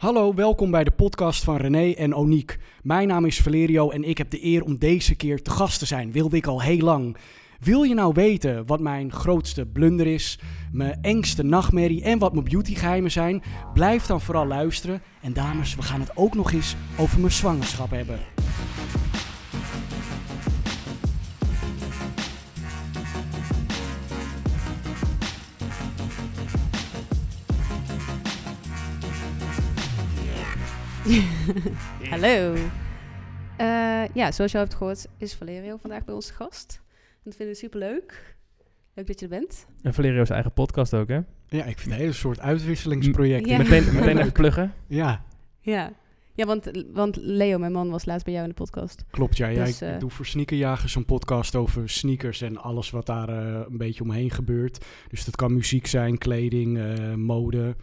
Hallo, welkom bij de podcast van René en Oniek. Mijn naam is Valerio en ik heb de eer om deze keer te gast te zijn. Wilde ik al heel lang. Wil je nou weten wat mijn grootste blunder is, mijn engste nachtmerrie en wat mijn beautygeheimen zijn? Blijf dan vooral luisteren. En dames, we gaan het ook nog eens over mijn zwangerschap hebben. Hallo. Eh, ja, zoals je al hebt gehoord, is Valerio vandaag bij ons de gast. En dat vinden we super leuk. Leuk dat je er bent. En Valerio's eigen podcast ook, hè? Ja, ik vind het een hele soort uitwisselingsproject. Ja. Meteen, meteen even pluggen. Ja, Ja, ja want, want Leo, mijn man, was laatst bij jou in de podcast. klopt. Ja, ja, Dus, ik eh, doe voor Sneakerjagers een podcast over sneakers en alles wat daar eh, een beetje omheen gebeurt. Dus dat kan muziek zijn, kleding, eh, mode.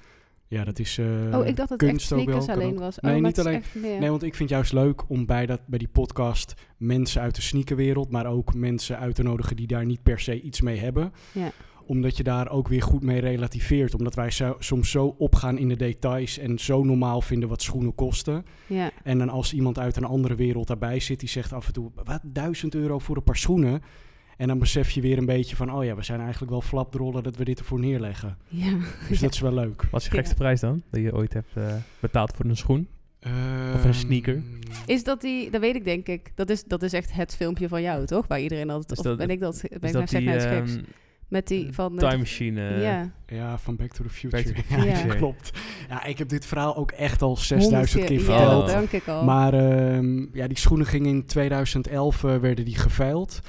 Ja, dat is. eh, oh, ik dacht dat het echt sneakers alleen ook. was. Oh, Nee, niet alleen. Nee, want ik vind juist leuk om bij, dat, bij die podcast mensen uit de sneakerwereld, maar ook mensen uit te nodigen die daar niet per se iets mee hebben. Ja. Omdat je daar ook weer goed mee relativeert. Omdat wij zo, soms zo opgaan in de details en zo normaal vinden wat schoenen kosten. Ja, En dan als iemand uit een andere wereld daarbij zit, die zegt af en toe, wat, duizend euro voor een paar schoenen? En dan besef je weer een beetje van, oh ja, we zijn eigenlijk wel flapdrollen dat we dit ervoor neerleggen. ja. Dus dat is wel leuk. Wat is je Ja. gekste prijs dan? Dat je ooit hebt eh, betaald voor een schoen? Of een sneaker? Ehm, Is dat die, dat weet ik denk ik, dat is, dat is echt het filmpje van jou, toch? Waar iedereen altijd, Is of dat- ben ik dat, ben Is ik nou dat zeg geks? ehm, Met die van... de- time machine? eh, ja. Ja, van Back to the Future. Back to the ja, klopt. Ja, ik heb dit verhaal ook echt al 6000 Honderd keer Ja, verteld. dat denk ik al. Maar ehm, ja, die schoenen gingen in 2011 eh, werden die geveild.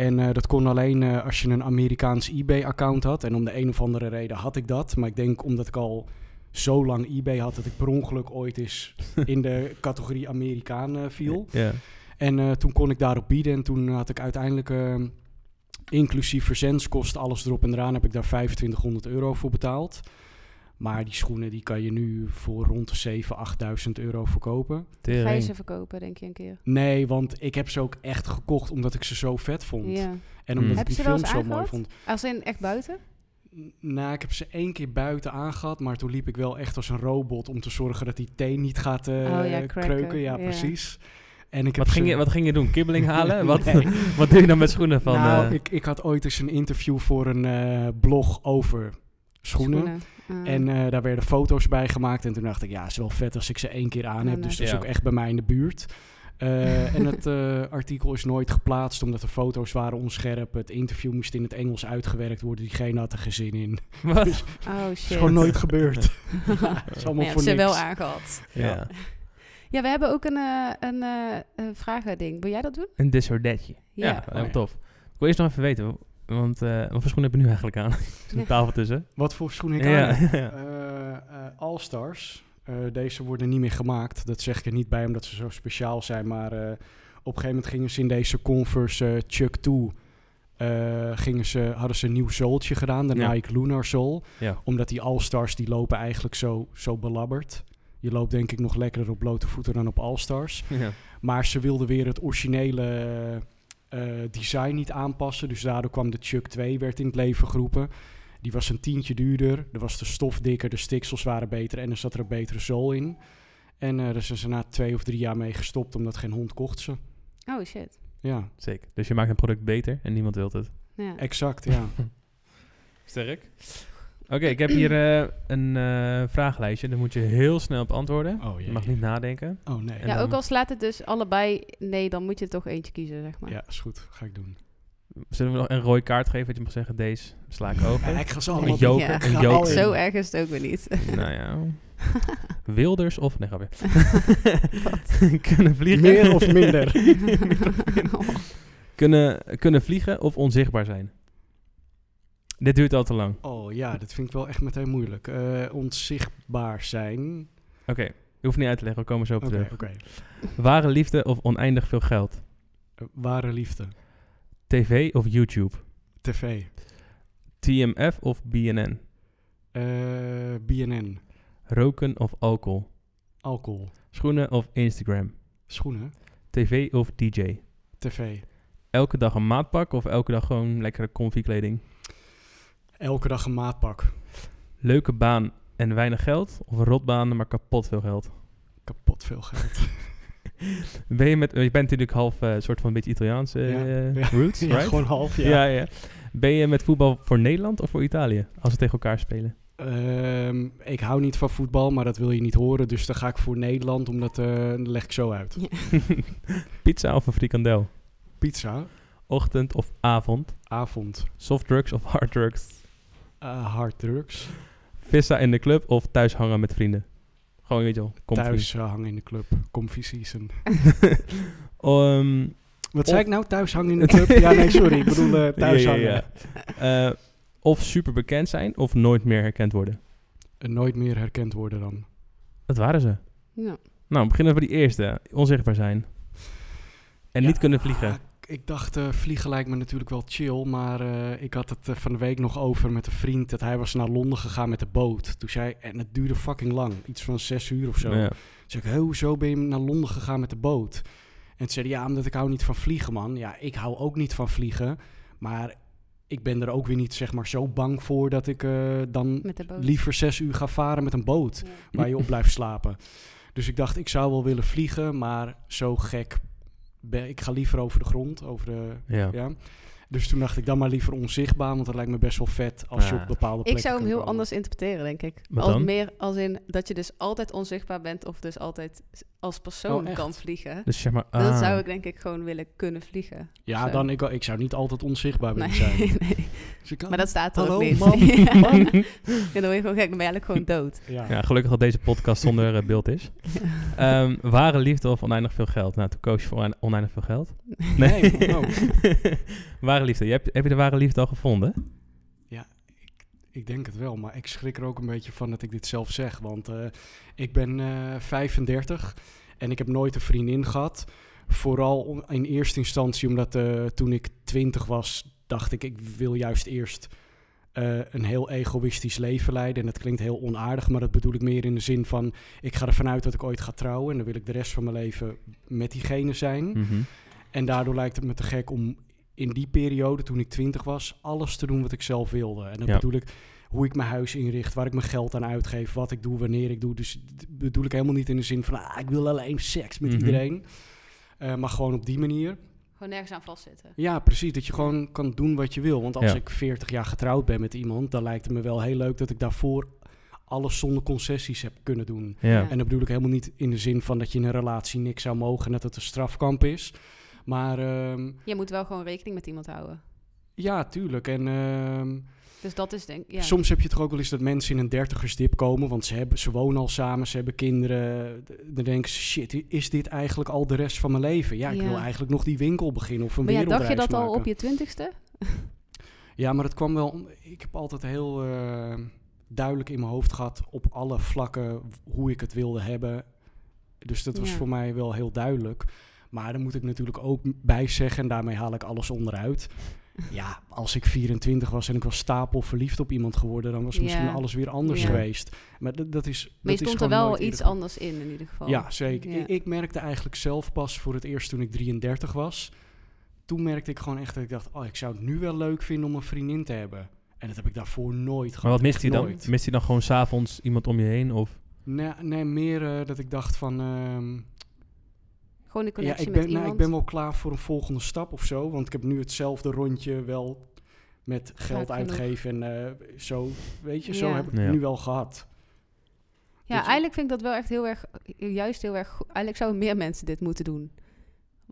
En eh, dat kon alleen eh, als je een Amerikaans eBay-account had. En om de een of andere reden had ik dat. Maar ik denk omdat ik al zo lang eBay had... dat ik per ongeluk ooit eens in de categorie Amerikaan eh, viel. Ja. En toen kon ik daarop bieden. En toen had ik uiteindelijk, eh, inclusief verzendskosten, alles erop en eraan, heb ik daar 2500 euro voor betaald. Maar die schoenen die kan je nu voor rond de 7.000, 8.000 euro verkopen. Ga je Tering. ze verkopen, denk je een keer? Nee, want ik heb ze ook echt gekocht omdat ik ze zo vet vond. Ja. En omdat Hmm. ik die film zo mooi vond. Als in echt buiten? Nou, ik heb ze één keer buiten aangehad, maar toen liep ik wel echt als een robot om te zorgen dat die teen niet gaat eh, Oh ja, kreuken. Ja, Ja. precies. En ik heb Wat, ging ze- je, wat ging je doen? Kibbeling halen? Wat, Nee. wat doe je dan met schoenen van... nou, eh, ik, ik had ooit eens een interview voor een eh, blog over schoenen. Ah. En eh, daar werden foto's bij gemaakt. En toen dacht ik, ja, het is wel vet als ik ze één keer aan heb. Dus dat is Ja. ook echt bij mij in de buurt. Eh, en het eh, artikel is nooit geplaatst omdat de foto's waren onscherp. Het interview moest in het Engels uitgewerkt worden. Diegene had er geen zin in. Het wat? Oh shit. is gewoon nooit gebeurd. ja, is allemaal Maar ja, voor ze niks. wel aangehad. Ja. Ja, we hebben ook een, eh een eh eh, vragending. Wil jij dat doen? Een disordetje. Ja, Ja. heel Oh, ja. tof. Ik wil eerst nog even weten, want eh, wat voor schoenen heb je nu eigenlijk aan? Er is een tafel tussen. Wat voor schoenen ik Ja, aan ja. Eh, eh, All-Stars. Eh, deze worden niet meer gemaakt. Dat zeg ik er niet bij omdat ze zo speciaal zijn. Maar eh, op een gegeven moment gingen ze in deze Converse Chuck 2... eh, gingen ze, hadden ze een nieuw zooltje gedaan, de Ja. Nike Lunar Soul. Ja. Omdat die All-Stars, die lopen eigenlijk zo, zo belabberd. Je loopt denk ik nog lekkerder op blote voeten dan op All-Stars. Ja. Maar ze wilden weer het originele design niet aanpassen. Dus daardoor kwam de Chuck 2, werd in het leven geroepen. Die was een tientje duurder. Er was de stof dikker, de stiksels waren beter en er zat er een betere zool in. En eh daar zijn ze na twee of drie jaar mee gestopt, omdat geen hond kocht ze. Oh shit. Ja, Zeker. Dus je maakt een product beter en niemand wil het. Ja. exact, ja. Sterk. Oké, ik heb hier eh, een eh, vragenlijstje. Daar moet je heel snel op antwoorden. Oh Je mag niet nadenken. Oh nee. En ja, dan- ook al slaat het dus allebei nee, dan moet je er toch eentje kiezen, zeg maar. Ja, is goed. Ga ik doen. Zullen we nog een rode kaart geven? Dat je mag zeggen, deze sla ik over. Ja, ik ga ze Een joker, Ja. een Ga joker. Zo erg is het ook weer niet. nou ja. Wilders of... Nee, grapje. kunnen vliegen. Meer of minder? kunnen, kunnen vliegen of onzichtbaar zijn. Dit duurt al te lang. Oh ja, dat vind ik wel echt meteen moeilijk. Eh, onzichtbaar zijn. Oké, je hoeft niet uit te leggen. We komen zo op terug. oké. Ware liefde of oneindig veel geld? Eh, Ware liefde. TV of YouTube? TV. TMF of BNN? Eh, BNN. Roken of alcohol? Alcohol. Schoenen of Instagram? Schoenen. TV of DJ? TV. Elke dag een maatpak of elke dag gewoon lekkere comfy kleding? Elke dag een maatpak. Leuke baan en weinig geld? Of een rotbaan, maar kapot veel geld? Kapot veel geld. Ben je met, je bent natuurlijk half eh, soort van een beetje Italiaanse Ja, eh, ja. roots, ja, right? gewoon half, ja. ja. ja, Ben je met voetbal voor Nederland of voor Italië? Als we tegen elkaar spelen. Ehm, ik hou niet van voetbal, maar dat wil je niet horen. Dus dan ga ik voor Nederland, omdat eh dat leg ik zo uit. Pizza of een frikandel? Pizza, Ochtend of avond? avond, Soft drugs of hard drugs? eh harddrugs. Vissa in de club of thuis hangen met vrienden? Gewoon, weet je wel, comfy. Thuis eh, hangen in de club, comfy season. Ehm, Wat zei ik nou? Thuis hangen in de club? ja, nee, sorry. Ik bedoel eh, thuis ja, ja, hangen. Eh, of super bekend zijn of nooit meer herkend worden. En nooit meer herkend worden dan. Dat waren ze. Ja. Nou, beginnen we bij die eerste. Onzichtbaar zijn. En Ja, niet kunnen vliegen. Ik dacht, eh, vliegen lijkt me natuurlijk wel chill. Maar eh, ik had het eh, van de week nog over met een vriend. Dat hij was naar Londen gegaan met de boot. Toen zei en het duurde fucking lang. Iets van zes uur of zo. Ja. Toen zei ik, "Hé, hoezo ben je naar Londen gegaan met de boot? En toen zei hij, ja, omdat ik hou niet van vliegen, man. Ja, ik hou ook niet van vliegen. Maar ik ben er ook weer niet, zeg maar, zo bang voor... dat ik eh, dan liever zes uur ga varen met een boot... Ja. waar je op blijft slapen. Dus ik dacht, ik zou wel willen vliegen, maar zo gek... Ben, ik ga liever over de grond, over de... Ja. Ja. Dus toen dacht ik dan maar liever onzichtbaar, want dat lijkt me best wel vet als je op bepaalde Ik plekken zou hem heel komen. anders interpreteren, denk ik. Als dan? meer als in dat je dus altijd onzichtbaar bent of dus altijd als persoon Oh, kan vliegen. Dus zeg maar... Dan ah. zou ik denk ik gewoon willen kunnen vliegen. Ja, Zo. dan ik, ik zou niet altijd onzichtbaar willen Nee, zijn. nee. Dus ik kan- Maar dat staat er Hallo, ook niet. man, Ja. man. Ja, dan word je gewoon gek. Dan ben je eigenlijk gewoon dood. Ja. Ja, gelukkig dat deze podcast zonder eh, beeld is. Ehm, ware liefde of oneindig veel geld? Nou, toen koos je voor one- oneindig veel geld. Nee, oh. Ware liefde. Je hebt, heb je de ware liefde al gevonden? Ik denk het wel, maar ik schrik er ook een beetje van dat ik dit zelf zeg. Want eh, ik ben eh 35 en ik heb nooit een vriendin gehad. Vooral in eerste instantie omdat eh, toen ik 20 was, dacht ik, ik wil juist eerst een heel egoïstisch leven leiden. En dat klinkt heel onaardig, maar dat bedoel ik meer in de zin van... ik ga ervan uit dat ik ooit ga trouwen en dan wil ik de rest van mijn leven met diegene zijn. Mhm. En daardoor lijkt het me te gek om in die periode, toen ik 20 was, alles te doen wat ik zelf wilde. En dan Ja. bedoel ik hoe ik mijn huis inricht, waar ik mijn geld aan uitgeef, wat ik doe, wanneer ik doe. Dus bedoel ik helemaal niet in de zin van, ah, ik wil alleen seks met Mhm. iedereen. Eh, maar gewoon op die manier. Gewoon nergens aan vastzitten. Ja, precies. Dat je gewoon kan doen wat je wil. Want als Ja. ik 40 jaar getrouwd ben met iemand, dan lijkt het me wel heel leuk dat ik daarvoor alles zonder concessies heb kunnen doen. Ja. Ja. En dat bedoel ik helemaal niet in de zin van dat je in een relatie niks zou mogen en dat het een strafkamp is. Maar ehm, Je moet wel gewoon rekening met iemand houden. ja, tuurlijk. En ehm, Dus dat is denk ik... Ja. soms heb je toch ook wel eens dat mensen in een dertigersdip komen, want ze, hebben, ze wonen al samen, ze hebben kinderen. Dan denken ze, shit, is dit eigenlijk al de rest van mijn leven? Ja, ik Ja. wil eigenlijk nog die winkel beginnen of een maar ja, dacht je dat al op je twintigste? Ja, maar dat kwam wel. Ik heb altijd heel eh, duidelijk in mijn hoofd gehad op alle vlakken hoe ik het wilde hebben. Dus dat was voor mij wel heel duidelijk. Maar dan moet ik natuurlijk ook bij zeggen, en daarmee haal ik alles onderuit. Ja, als ik 24 was en ik was stapel verliefd op iemand geworden, dan was Ja. misschien alles weer anders Ja. geweest. Maar dat, dat is. Maar dat je is stond er wel iets eerder- anders in, in ieder geval. Ja, zeker. Ja. Ik, ik merkte eigenlijk zelf pas voor het eerst toen ik 33 was. Toen merkte ik gewoon echt dat ik dacht, oh, ik zou het nu wel leuk vinden om een vriendin te hebben. En dat heb ik daarvoor nooit gehad. Maar wat mist hij dan? Mist hij dan gewoon s'avonds iemand om je heen? Of? Nee, nee meer eh, dat ik dacht van... ehm, Gewoon de ja, connectie ik met ben, nou, ik ben wel klaar voor een volgende stap of zo. Want ik heb nu hetzelfde rondje wel met geld uitgeven en eh, zo. Weet je, zo Ja. heb ik het Ja. nu wel gehad. Ja, eigenlijk vind ik dat wel echt heel erg, juist heel erg goed. Eigenlijk zouden meer mensen dit moeten doen.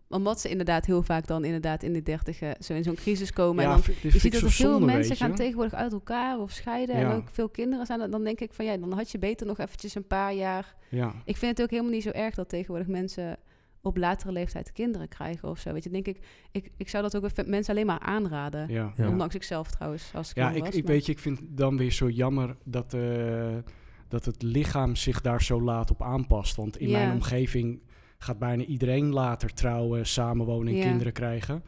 Omdat ze inderdaad heel vaak dan inderdaad in de dertigen zo in zo'n crisis komen. en ja, dan, je ziet ik dat er veel zonde, mensen gaan tegenwoordig uit elkaar of scheiden. En Ja. ook veel kinderen zijn. Dan denk ik van ja, dan had je beter nog eventjes een paar jaar. Ja. Ik vind het ook helemaal niet zo erg dat tegenwoordig mensen op latere leeftijd kinderen krijgen of zo. Weet je, denk ik, ik, ik zou dat ook even mensen alleen maar aanraden. Ja. Ja. Ondanks ik zelf trouwens, als ik Ja, jong ik, was. ik weet je, ik vind dan weer zo jammer dat, eh, dat het lichaam zich daar zo laat op aanpast. Want in Ja. mijn omgeving gaat bijna iedereen later trouwen, samenwonen en Ja. kinderen krijgen.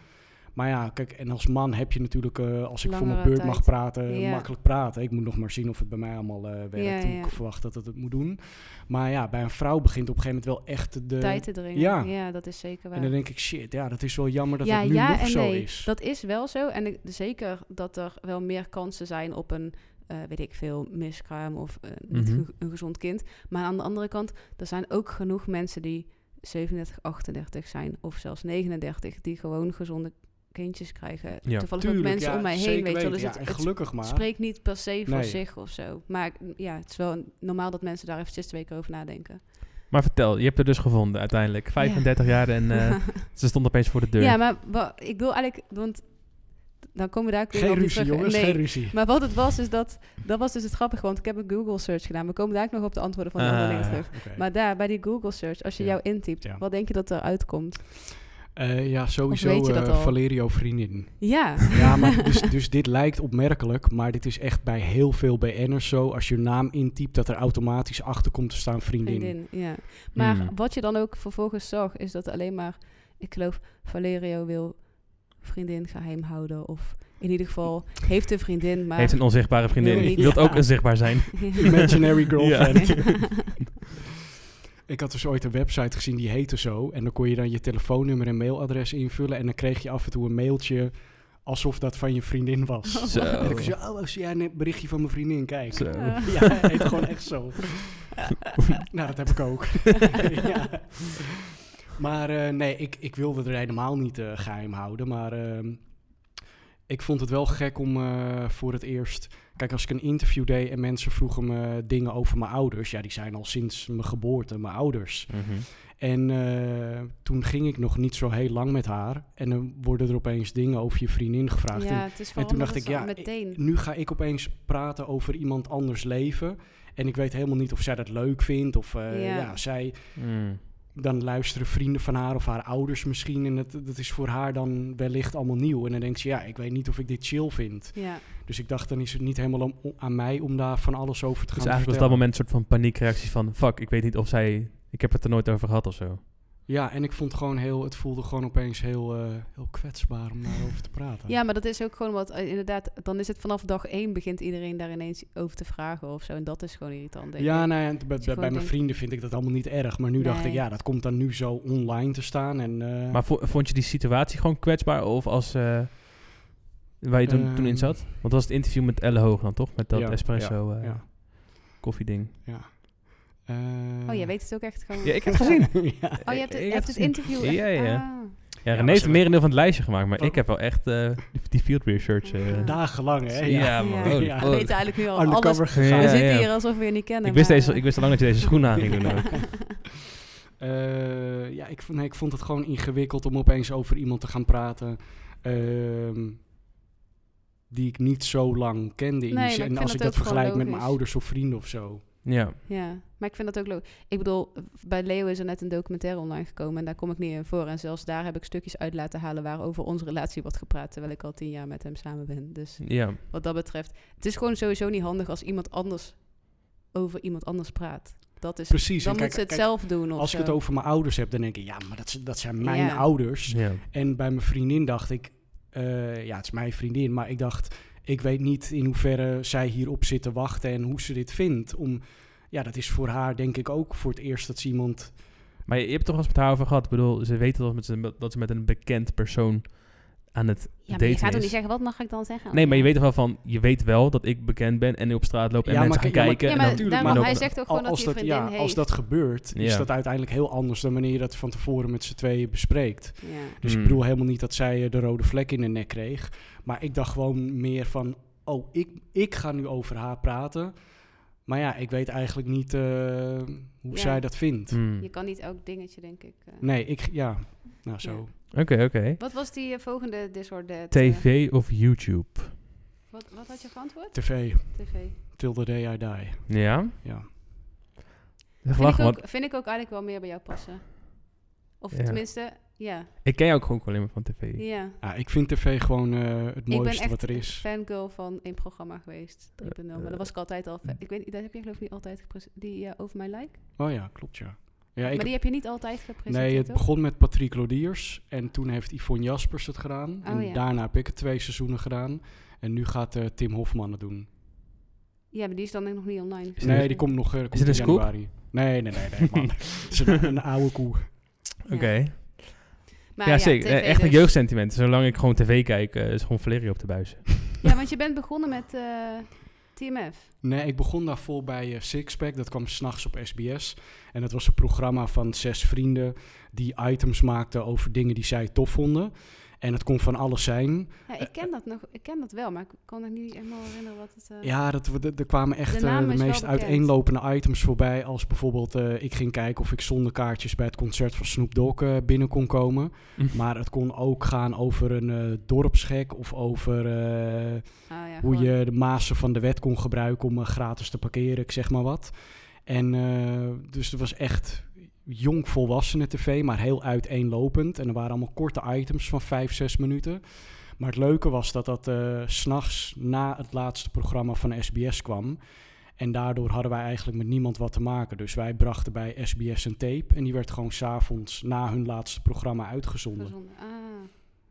Maar ja, kijk, en als man heb je natuurlijk, eh, als ik voor mijn beurt mag tijd. praten, Ja. makkelijk praten. Ik moet nog maar zien of het bij mij allemaal eh, werkt, Ja, ik verwacht dat het het moet doen. Maar ja, bij een vrouw begint op een gegeven moment wel echt de... tijd te dringen. ja. Ja. dat is zeker waar. en dan denk ik, shit, ja, dat is wel jammer dat ja, het nu ja nog en zo nee. is. Dat is wel zo. En ik, zeker dat er wel meer kansen zijn op een eh, weet ik veel, miskraam of Mhm. ge- een gezond kind. Maar aan de andere kant, er zijn ook genoeg mensen die 37, 38 zijn of zelfs 39, die gewoon gezonde kindjes krijgen. Ja. Toevallig ook Tuurlijk, mensen ja, om mij heen, weet je wel. weten. Dus Ja, het, en het gelukkig maar. spreekt niet per se voor Nee. zich of zo. Maar ja, het is wel normaal dat mensen daar eventjes twee keer over nadenken. Maar vertel, je hebt er dus gevonden uiteindelijk. 35 jaar en eh, ze stond opeens voor de deur. Ja, maar ik wil eigenlijk, want dan komen we daar ook weer Geen op die ruzie, terug. jongens, Nee, geen ruzie. Maar wat het was, is dat, dat was dus het grappige, want ik heb een Google search gedaan. We komen daar ook nog op de antwoorden van de andere Ah, dingen terug. Maar daar, bij die Google search, als je Ja. jou intypt, Ja. wat denk je dat er uitkomt? Eh, ja, sowieso eh, al? Valerio vriendin. Ja. Ja, maar dus, dus dit lijkt opmerkelijk, maar dit is echt bij heel veel BN'ers zo. Als je naam intypt, dat er automatisch achter komt te staan vriendin. Vriendin, ja. Maar Hmm. wat je dan ook vervolgens zag, is dat alleen maar, ik geloof, Valerio wil vriendin geheim houden. Of in ieder geval heeft een vriendin, maar... Heeft een onzichtbare vriendin. Wil wilt ook Ja. onzichtbaar zijn. Imaginary girlfriend. Ja. Ik had dus ooit een website gezien die heette zo. En dan kon je dan je telefoonnummer en mailadres invullen. En dan kreeg je af en toe een mailtje alsof dat van je vriendin was. Zo. En ik zei, oh, zie jij een berichtje van mijn vriendin? Kijk. Zo. Ja, hij heet gewoon echt zo. nou, dat heb ik ook. ja. Maar eh, nee, ik, ik wilde er helemaal niet eh, geheim houden. Maar ehm, ik vond het wel gek om eh, voor het eerst... Kijk, als ik een interview deed en mensen vroegen me dingen over mijn ouders... Ja, die zijn al sinds mijn geboorte mijn ouders. Mhm. En eh, toen ging ik nog niet zo heel lang met haar. En dan worden er opeens dingen over je vriendin gevraagd. En ja, het is en toen dacht ik, ja, meteen. nu ga ik opeens praten over iemand anders leven. En ik weet helemaal niet of zij dat leuk vindt. Of eh, Ja. ja. zij... Mm. Dan luisteren vrienden van haar of haar ouders misschien. En dat, dat is voor haar dan wellicht allemaal nieuw. En dan denkt ze, ja, ik weet niet of ik dit chill vind. Ja. Dus ik dacht, dan is het niet helemaal om, aan mij om daar van alles over te gaan Dus eigenlijk was dat moment een soort van paniekreactie van... Fuck, ik weet niet of zij... Ik heb het er nooit over gehad of zo. Ja, en ik vond gewoon heel... Het voelde gewoon opeens heel, eh, heel kwetsbaar om daarover te praten. ja, maar dat is ook gewoon wat, eh, inderdaad, dan is het vanaf dag één begint iedereen daar ineens over te vragen of zo. En dat is gewoon irritant, denk Ja, ik. nou ja, bij, bij, gewoon bij mijn vrienden vind ik dat allemaal niet erg. Maar nu dacht ik, ja, dat komt dan nu zo online te staan. En, eh, Maar vo- vond je die situatie gewoon kwetsbaar? Of als... eh, waar je toen, toen in Ehm. zat? Want dat was het interview met Elle Hoog dan, toch? Met dat ja, espresso ja, ja, koffieding. ja. Eh, Oh, jij weet het ook echt gewoon. Ja, ik heb het gezien. ja. Oh, je hebt, het, ik je hebt het interview. Ja, ja, ja. Ah. Ja, Ja, René heeft er- merendeel van het lijstje gemaakt, maar Oh. ik heb wel echt eh, die, die field research. eh, Ja. Dagenlang, hè? Ja, man. Ja. We weten eigenlijk nu al alles. Undercover We gegaan. Zitten ja. hier alsof we je niet kennen. Ik wist, maar, deze, ik wist al lang dat je deze schoenen aan ging doen. ook. Eh, ja, ik vond, nee, ik vond het gewoon ingewikkeld om opeens over iemand te gaan praten. ehm, die ik niet zo lang kende. in Nee, en als ik dat vergelijk met mijn ouders of vrienden of zo. Ja. Ja, maar ik vind dat ook leuk. Ik bedoel, bij Leo is er net een documentaire online gekomen en daar kom ik niet in voor. En zelfs daar heb ik stukjes uit laten halen waar over onze relatie wordt gepraat, terwijl ik al tien jaar met hem samen ben. Dus ja. wat dat betreft, het is gewoon sowieso niet handig als iemand anders over iemand anders praat. Dat is, Precies. dan en moet kijk, ze het kijk, zelf doen. Of Als ik het over mijn ouders heb, dan denk ik, ja, maar dat, dat zijn mijn Ja. ouders. ja. En bij mijn vriendin dacht ik, eh, ja, het is mijn vriendin, maar ik dacht, ik weet niet in hoeverre zij hierop zit te wachten en hoe ze dit vindt. Om, ja, dat is voor haar denk ik ook voor het eerst dat ze iemand... Maar je, je hebt het toch wel eens met haar over gehad. Ik bedoel, ze weet toch met z'n- dat ze met een bekend persoon aan het Ja, maar daten je gaat toch niet zeggen, wat mag ik dan zeggen? Nee, maar je weet toch wel van, je weet wel dat ik bekend ben en nu op straat loop en Ja, mensen maar gaan ja, maar- kijken. Ja, en maar dan- maar hij zegt ook gewoon dat als vriendin ja, heeft. Als dat gebeurt, is dat uiteindelijk heel anders dan wanneer je dat van tevoren met z'n tweeën bespreekt. Ja. Dus Hmm. ik bedoel helemaal niet dat zij de rode vlek in de nek kreeg. Maar ik dacht gewoon meer van, oh, ik, ik ga nu over haar praten. Maar ja, ik weet eigenlijk niet eh, hoe Ja. zij dat vindt. Hmm. Je kan niet elk dingetje, denk ik. eh. Nee, ik, ja, nou zo. Oké, oké. Wat was die eh, volgende disorder? TV of YouTube? Wat, wat had je geantwoord? TV, TV. till the day I die. Ja? Ja. Vind ik, ook, vind ik ook eigenlijk wel meer bij jou passen. Of Ja. tenminste, ja. ik ken jou ook gewoon alleen maar van tv. ja. ja, ik vind tv gewoon eh, het Ik ben mooiste echt wat er een is. fangirl van een programma geweest, 3.0. maar dat was ik altijd al. fa- Ik weet niet, dat heb je geloof ik niet altijd gepresenteerd. Die eh, Over My Like? Oh ja, klopt ja. ja ik maar die heb je niet altijd gepresenteerd, Nee, het toch? begon met Patrick Lodiers. En toen heeft Yvonne Jaspers het gedaan. en Oh, ja. daarna heb ik het twee seizoenen gedaan. En nu gaat eh, Tim Hofman het doen. Ja, maar die is dan nog niet online. Is nee, het- die komt nog eh, komt het een in scoop? januari. Nee, nee, nee, nee, man. Het is een, een oude koe. Oké. Maar Ja, zeker. TV Eh, Echt een dus. jeugdsentiment. Zolang ik gewoon tv kijk, eh, is gewoon Valerio op de buis. Ja, want je bent begonnen met eh, TMF. Nee, ik begon daarvoor bij Sixpack. Dat kwam s'nachts op SBS. En dat was een programma van zes vrienden die items maakten over dingen die zij tof vonden. En het kon van alles zijn. Ja, ik ken dat nog. Ik ken dat wel, maar ik kan me niet helemaal herinneren wat het... eh, Ja, dat, we- er kwamen echt De eh, de meest uiteenlopende items voorbij. Als bijvoorbeeld, eh, ik ging kijken of ik zonder kaartjes bij het concert van Snoop Dogg eh, binnen kon komen. Maar het kon ook gaan over een eh, dorpsgek of over eh, ah, ja, hoe gewoon- je de mazen van de wet kon gebruiken om gratis te parkeren, ik zeg maar wat. En eh, dus het was echt jong volwassenen tv, maar heel uiteenlopend. En er waren allemaal korte items van 5, 6 minuten. Maar het leuke was dat dat eh, s s'nachts na het laatste programma van SBS kwam. En daardoor hadden wij eigenlijk met niemand wat te maken. Dus wij brachten bij SBS een tape. En die werd gewoon s'avonds na hun laatste programma uitgezonden. Ah,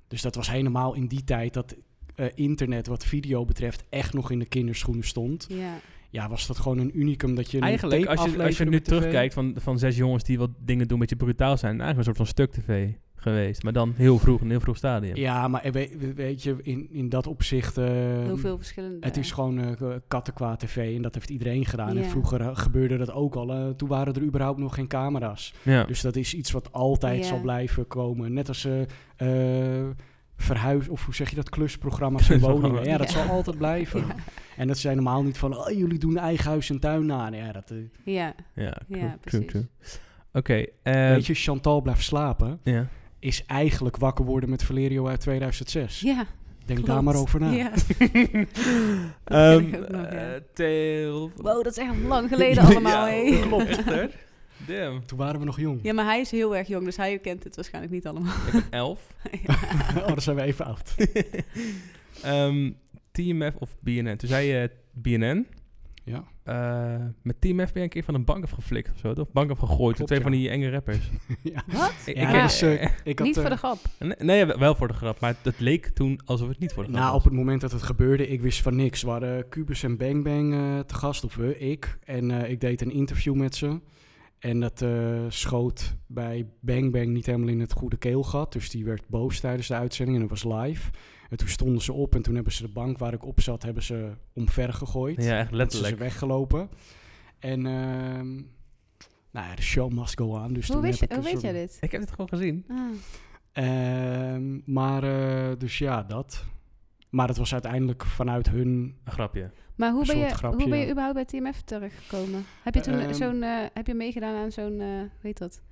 Dus dat was helemaal in die tijd dat eh, internet wat video betreft echt nog in de kinderschoenen stond. ja. Ja, was dat gewoon een unicum dat je een Eigenlijk, als je, als je nu met terugkijkt van, van zes jongens die wat dingen doen, een beetje brutaal zijn, eigenlijk een soort van stuk tv geweest. Maar dan heel vroeg, een heel vroeg stadium. Ja, maar eh, we- weet je, in, in dat opzicht... eh, Heel veel verschillende... Het is gewoon eh kattenkwaad tv en dat heeft iedereen gedaan. En vroeger eh, gebeurde dat ook al. toen waren er überhaupt nog geen camera's. Ja. Dus dat is iets wat altijd zal blijven komen. Net als verhuis, of hoe zeg je dat, klusprogramma's in woningen. Ja, dat Ja. zal altijd blijven. Ja. En dat zijn normaal niet van, oh, jullie doen eigen huis en tuin na. Ja, dat, eh, ja, Ja, true, Ja, true, precies. Oké, eh, weet je, Chantal blijft slapen, ja. is eigenlijk wakker worden met Valerio uit 2006. ja. Denk klopt. daar maar over na. Ja. Ehm, nog, ja. eh. Wow, dat is echt lang geleden allemaal, ja, klopt. Damn. Toen waren we nog jong. Ja, maar hij is heel erg jong, dus hij kent het waarschijnlijk niet allemaal. Ik ben elf. oh, dan zijn we even oud. Ehm, TMF of BNN? Toen zei je BNN. Ja. Eh, met TMF ben je een keer van een bank afgeflikt of zo, toch? Bank afgegooid door twee ja. van die enge rappers. ja. Wat? Ik, Ja, ik- dus, eh, ik had, niet voor eh, de grap. nee, nee, wel voor de grap, maar het leek toen alsof het niet voor de grap Nou, was. op het moment dat het gebeurde, ik wist van niks. We hadden Cubus en Bang Bang eh, te gast, of we, ik. En eh, ik deed een interview met ze. En dat eh, schoot bij Bang Bang niet helemaal in het goede keelgat. Dus die werd boos tijdens de uitzending en dat was live. En toen stonden ze op en toen hebben ze de bank waar ik op zat, hebben ze omver gegooid. Ja, echt letterlijk. ze weggelopen. En ehm, nou ja, de show must go on. Dus Hoe, toen weet, je, hoe weet jij dit? Ik heb het gewoon gezien. Ah. Ehm, maar eh, dus ja, dat. Maar het was uiteindelijk vanuit hun. Een grapje. Maar hoe ben, je, grapje, hoe ben je überhaupt bij TMF terechtgekomen? Heb je toen Ehm, zo'n, eh, heb je meegedaan aan zo'n, eh weet dat?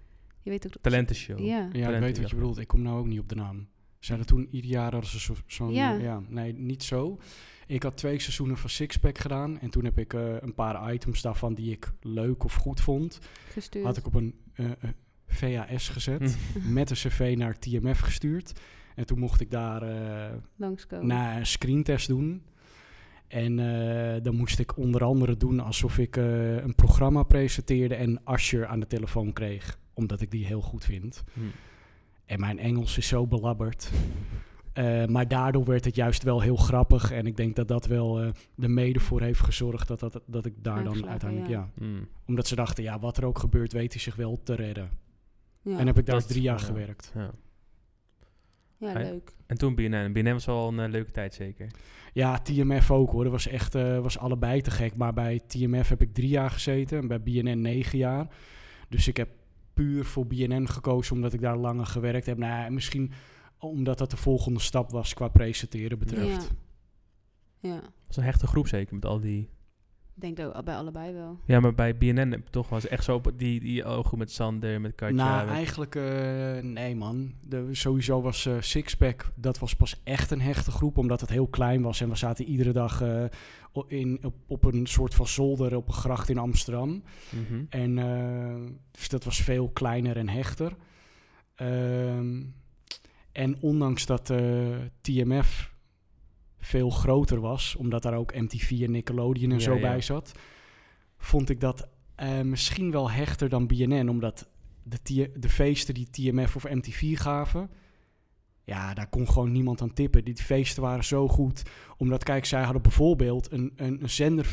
Je weet ook... Talentenshow. Ja. Ja, ik weet wat je bedoelt. Ik kom nou ook niet op de naam. Ze hadden toen ieder jaar hadden ze zo- zo'n. Ja. Ja. nee, niet zo. Ik had twee seizoenen van Sixpack gedaan. En toen heb ik eh, een paar items daarvan die ik leuk of goed vond. Gestuurd. Had ik op een eh, eh, VHS gezet. Hm. Met een cv naar TMF gestuurd. En toen mocht ik daar eh, Langskomen. na een screentest doen. En eh, dan moest ik onder andere doen alsof ik eh, een programma presenteerde en Asher aan de telefoon kreeg. Omdat ik die heel goed vind. Hm. En mijn Engels is zo belabberd. Eh, maar daardoor werd het juist wel heel grappig. En ik denk dat dat wel eh er mede voor heeft gezorgd dat, dat, dat ik daar dan uiteindelijk... Ja. Hm. Omdat ze dachten, ja, wat er ook gebeurt, weet hij zich wel te redden. ja. En heb ik daar Dat drie jaar gewerkt. Ja. Ja, leuk. En toen BNN. BNN was wel een eh, leuke tijd zeker. Ja, TMF ook hoor. Dat was echt eh, was allebei te gek. Maar bij TMF heb ik drie jaar gezeten en bij BNN negen jaar. Dus ik heb puur voor BNN gekozen omdat ik daar langer gewerkt heb. Nou, ja, misschien omdat dat de volgende stap was qua presenteren betreft. Ja. ja. Dat was een hechte groep zeker met al die... Ik denk ook bij allebei wel. Ja, maar bij BNN toch was echt zo op die, die ogen met Sander, met Katja. nou, met- eigenlijk eh, nee man. De, sowieso was eh, Sixpack, dat was pas echt een hechte groep. Omdat het heel klein was en we zaten iedere dag eh, in, op, op een soort van zolder op een gracht in Amsterdam. Mhm. En eh, dus dat was veel kleiner en hechter. Ehm, en ondanks dat eh, TMF veel groter was, omdat daar ook MTV en Nickelodeon en Ja, zo ja. bij zat, vond ik dat eh, misschien wel hechter dan BNN, omdat de, de feesten die TMF of MTV gaven, ja, daar kon gewoon niemand aan tippen. Die feesten waren zo goed, omdat, kijk, zij hadden bijvoorbeeld een, een, een zender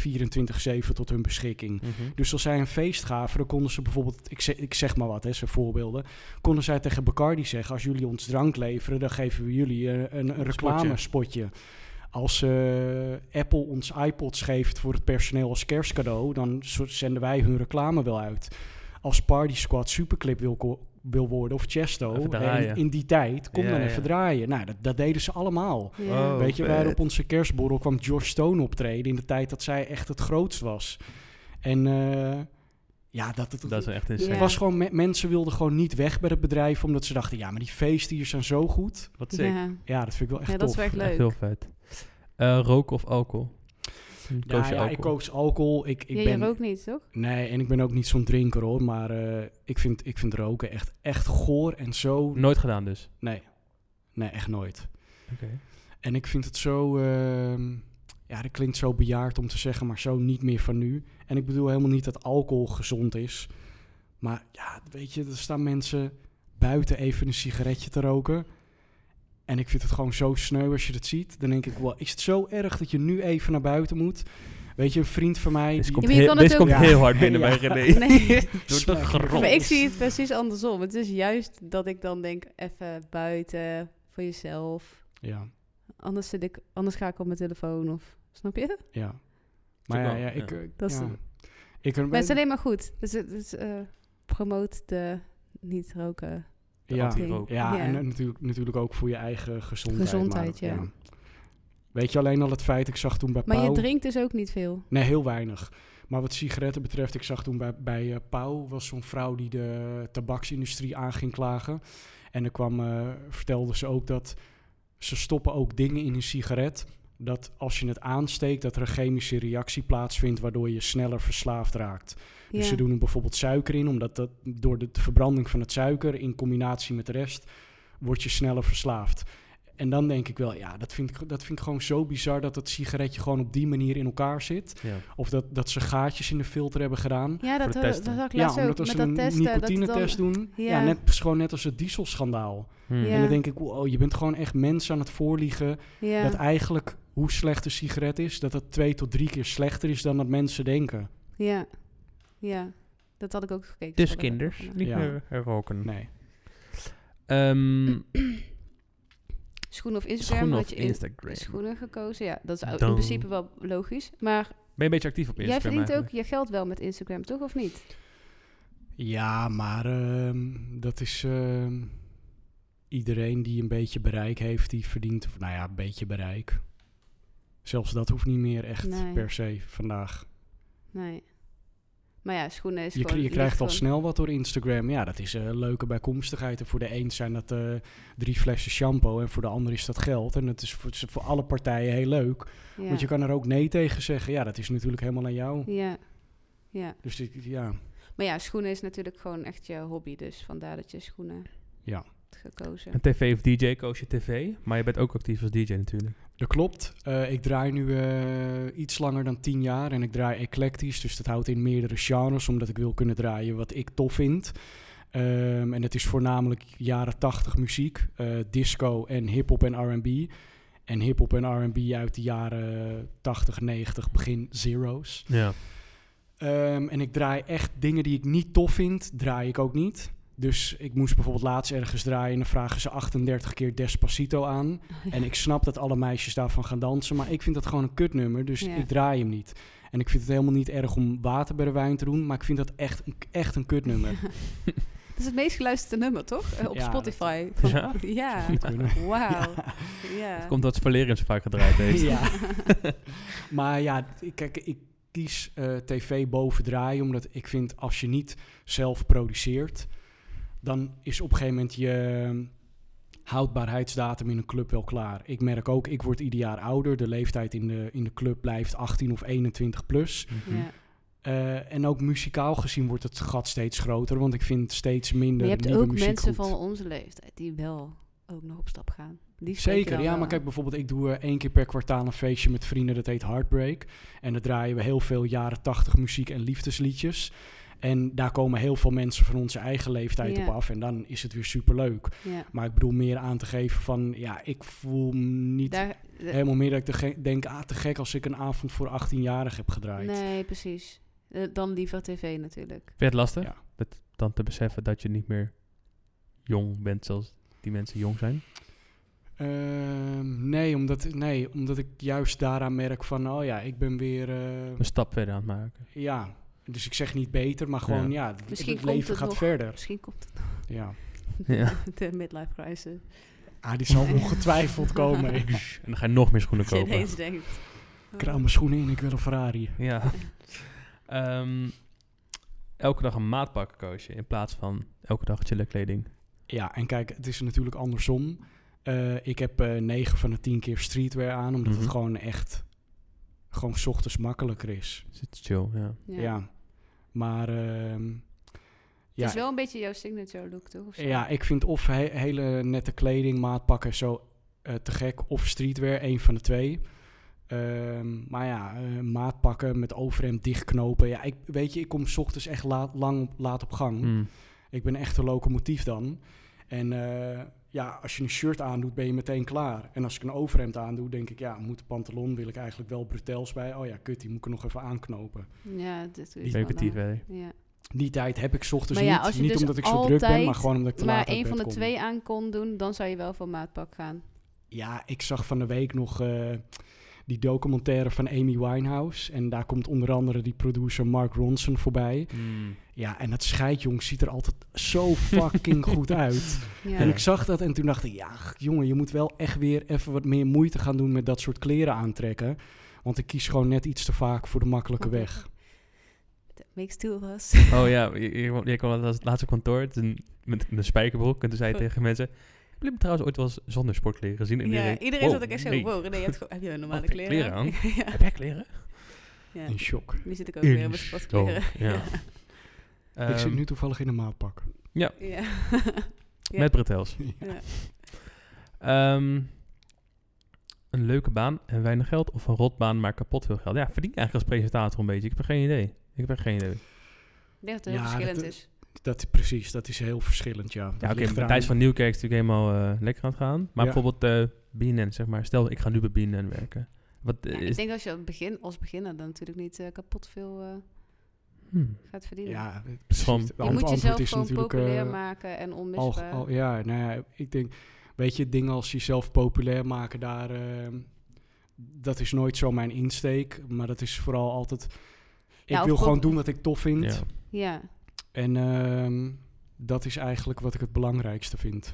24-7 tot hun beschikking. Mhm. Dus als zij een feest gaven, dan konden ze bijvoorbeeld, ik zeg, ik zeg maar wat, hè, zijn voorbeelden, konden zij tegen Bacardi zeggen, als jullie ons drank leveren, dan geven we jullie een, een reclamespotje. Als eh, Apple ons iPods geeft voor het personeel als kerstcadeau, dan zenden wij hun reclame wel uit. Als Party Squad Superclip wil, wil worden of Chesto, en in die tijd, kom Ja, dan ja. even draaien. Nou, dat, dat deden ze allemaal. Ja. Oh. Weet je, waar op onze kerstborrel kwam George Stone optreden in de tijd dat zij echt het grootst was. En eh, ja, dat, het, Dat is echt insane. het was gewoon, me- mensen wilden gewoon niet weg bij het bedrijf, omdat ze dachten, ja, maar die feesten hier zijn zo goed. Wat sick. Ja. Ja, dat vind ik wel echt Ja, dat tof. is Echt leuk. heel vet. Eh roken of alcohol? Ja, ja, ik koos alcohol. Ik, ik ja, ben, je rookt niet, toch? Nee, en ik ben ook niet zo'n drinker hoor. Maar eh, ik, vind, ik vind roken echt, echt goor en zo. Nooit gedaan dus. Nee, nee, echt nooit. Oké. En ik vind het zo... ehm, ja, dat klinkt zo bejaard om te zeggen, maar zo niet meer van nu. En ik bedoel helemaal niet dat alcohol gezond is. Maar ja, weet je, er staan mensen buiten even een sigaretje te roken. En ik vind het gewoon zo sneu als je dat ziet. Dan denk ik, wel, is het zo erg dat je nu even naar buiten moet? Weet je, een vriend van mij... Dit komt, heel, dit komt heel hard binnen Ja. bij René. Nee. Door de Smaak. grond. Maar ik zie het precies andersom. Het is juist dat ik dan denk, even buiten, voor jezelf. Ja, Anders, zit ik, anders ga ik op mijn telefoon of... Snap je? ja. Maar ja, ja, ja. ik... eh, Dat is ja. Ik Maar het is alleen maar goed. Dus het is, eh, promoot de niet roken. De ja, ja, Ja. en eh, natuurlijk, natuurlijk ook voor je eigen gezondheid. Gezondheid, maar, ja. Weet je, alleen al het feit, ik zag toen bij Maar je drinkt dus ook niet veel. Nee, heel weinig. Maar wat sigaretten betreft, ik zag toen bij, bij eh, Pauw... was zo'n vrouw die de tabaksindustrie aan ging klagen. En er kwam, eh, vertelde ze ook dat ze stoppen ook dingen in een sigaret... dat als je het aansteekt, dat er een chemische reactie plaatsvindt... waardoor je sneller verslaafd raakt. Dus ze doen er bijvoorbeeld suiker in, omdat dat door de verbranding van het suiker in combinatie met de rest word je sneller verslaafd. En dan denk ik wel, ja, dat vind ik, dat vind ik gewoon zo bizar dat het sigaretje gewoon op die manier in elkaar zit. Ja. Of dat, dat ze gaatjes in de filter hebben gedaan. Ja, dat, dat, ik Ja, laatst omdat als ze dat een testen. dat het nicotinetest dan, doen. Ja, Ja. net, gewoon net als het dieselschandaal. Hmm. Ja. En dan denk ik, wow, je bent gewoon echt mensen aan het voorliegen Ja. dat eigenlijk hoe slecht een sigaret is, dat het twee tot drie keer slechter is dan dat mensen denken. ja. Ja. Dat had ik ook gekeken. Dus Dat kinders, niet Ja. meer roken. Nee. Ehm, Schoenen of Instagram? schoenen of je in- Instagram? schoenen gekozen, ja. Dat is in principe wel logisch. Maar Ben je een beetje actief op jij Instagram verdient ook je geld wel met Instagram, toch? Of niet? Ja, maar ehm, dat is ehm, iedereen die een beetje bereik heeft, die verdient, of, nou ja, een beetje bereik. Zelfs dat hoeft niet meer echt Nee. per se vandaag. Nee. Maar ja, schoenen is Je, gewoon... je krijgt al snel wat door Instagram. Ja, dat is een leuke bijkomstigheid. En voor de een zijn dat eh, drie flessen shampoo en voor de ander is dat geld. En dat is voor, voor alle partijen heel leuk. Ja. Want je kan er ook nee tegen zeggen. Ja, dat is natuurlijk helemaal aan jou. Ja. Ja. Dus ik- ja, Maar ja, schoenen is natuurlijk gewoon echt je hobby. Dus vandaar dat je schoenen ja. hebt gekozen. Een tv of DJ, koos je tv. Maar je bent ook actief als DJ natuurlijk. Dat klopt. Eh, ik draai nu eh, iets langer dan tien jaar en ik draai eclectisch. Dus dat houdt in meerdere genres, omdat ik wil kunnen draaien wat ik tof vind. Ehm, en het is voornamelijk jaren tachtig muziek, eh, disco en hip-hop en RB. En hip-hop en RB uit de jaren 80, 90, begin zero's. Ja. Ehm, en ik draai echt dingen die ik niet tof vind, draai ik ook niet. Dus ik moest bijvoorbeeld laatst ergens draaien en dan vragen ze 38 keer Despacito aan. En ik snap dat alle meisjes daarvan gaan dansen, maar ik vind dat gewoon een kutnummer, dus Ja. ik draai hem niet. En ik vind het helemaal niet erg om water bij de wijn te doen, maar ik vind dat echt, een- echt een kutnummer. Dat is het meest geluisterde nummer, toch? Eh, op Ja, Spotify. dat- Van- Ja? ja. Wauw. Ja. Het komt dat Valerian zo vaak gedraaid heeft. ja. maar ja, ik- kijk, ik kies eh, tv boven draaien, omdat ik vind als je niet zelf produceert, dan is op een gegeven moment je houdbaarheidsdatum in een club wel klaar. Ik merk ook, ik word ieder jaar ouder. De leeftijd in de, in de club blijft 18 of 21 plus. Mhm. Ja. Eh, en ook muzikaal gezien wordt het gat steeds groter, want ik vind steeds Maar minder je hebt ook muziek mensen goed. van onze leeftijd die wel ook nog op stap gaan. Die Zeker, dan ja, maar kijk bijvoorbeeld, ik doe eh, één keer per kwartaal een feestje met vrienden, dat heet Heartbreak. En daar draaien we heel veel jaren tachtig muziek en liefdesliedjes. En daar komen heel veel mensen van onze eigen leeftijd Ja. op af. En dan is het weer superleuk. Ja. Maar ik bedoel meer aan te geven van, ja, ik voel me niet Daar, de- helemaal meer dat ik te denk, ah, te gek als ik een avond voor 18-jarig heb gedraaid. nee, precies. Eh, dan liever tv natuurlijk. Vind je het lastig? Ja. Dat, dan te beseffen dat je niet meer jong bent zoals die mensen jong zijn? Ehm, nee, omdat, nee, omdat ik juist daaraan merk van, oh ja, ik ben weer, eh, Een stap verder aan het maken. ja. Dus ik zeg niet beter, maar gewoon, ja, het- Misschien het komt leven het gaat nog. verder. Misschien komt Ja. Ja. het de midlife crisis. Ah, die zal ongetwijfeld komen. Ik En dan ga je nog meer schoenen Als je kopen. ineens denkt... oh, kraam mijn schoenen in, ik wil een Ferrari. Ja. Ehm, elke dag een maatpak koosje in plaats van elke dag chille kleding. Ja, en kijk, het is natuurlijk andersom. Eh, ik heb eh 9 van de 10 keer streetwear aan, omdat Mhm. het gewoon echt, gewoon 's ochtends makkelijker is. Het is chill, ja. Ja. Ja. Maar, ehm, Het ja, is wel een beetje jouw signature look, toch? Of ja, ik vind of he- hele nette kleding, maatpakken zo eh, te gek, of streetwear, één van de twee. Ehm, maar ja, eh, maatpakken met overhemd dichtknopen. Ja, ik, weet je, ik kom 's ochtends echt laat, lang op- laat op gang. Hmm. Ik ben echt een locomotief dan. En eh, ja, als je een shirt aandoet, ben je meteen klaar. En als ik een overhemd aandoe, denk ik, ja, moet de pantalon, wil ik eigenlijk wel brutels bij. Oh ja, kut, die moet ik er nog even aanknopen. Ja, dit doe je wel Repetitief, lang. hè. Ja. Die tijd heb ik 's ochtends Maar ja, niet. als je Niet dus omdat ik zo druk ben, maar gewoon omdat ik te laat Maar één bed van de kom. twee aan kon doen, dan zou je wel voor maatpak gaan. Ja, ik zag van de week nog eh, die documentaire van Amy Winehouse. En daar komt onder andere die producer Mark Ronson voorbij. Hmm. Ja, en dat scheidjong ziet er altijd zo fucking goed uit. Ja. En ik zag dat en toen dacht ik, ja, jongen, je moet wel echt weer even wat meer moeite gaan doen met dat soort kleren aantrekken. Want ik kies gewoon net iets te vaak voor de makkelijke weg. That makes two of us. Oh ja, je, je, je kwam als laatste kantoor toen, met een spijkerbroek en toen zei je Oh. tegen mensen... Me trouwens ooit wel eens zonder sportkleren gezien? En ja, iedereen wow, zat ook echt zo, nee. wow, René, je heb je normale heb je kleren, kleren aan? ja. Heb jij kleren? ja. In shock. Nu zit ik ook In weer met sportkleren. ja. ik zit Ehm, nu toevallig in een maatpak. Ja. Ja. Met bretels. Ja. Ehm, een leuke baan en weinig geld of een rotbaan maar kapot veel geld? Ja, verdien je eigenlijk als presentator een beetje? Ik heb geen idee. Ik heb er geen idee. Ik denk dat het heel Ja, verschillend dat- is. Dat, precies, dat is heel verschillend, ja. Ja, oké, eraan- Matthijs van Nieuwkerk is natuurlijk helemaal eh, lekker aan het gaan. Maar Ja. bijvoorbeeld eh BNN, zeg maar. Stel, ik ga nu bij BNN werken. Wat Ja, ik is... denk als je het begin, als beginner dan natuurlijk niet eh, kapot veel eh, Hmm. gaat verdienen. Ja, is precies. Het je moet jezelf is gewoon natuurlijk, populair maken en onmisbaar. al, ja, nou ja, ik denk, weet je, dingen als jezelf populair maken, daar, eh, dat is nooit zo mijn insteek. Maar dat is vooral altijd, ik wil gewoon doen wat ik tof vind. Ja. En ehm, dat is eigenlijk wat ik het belangrijkste vind.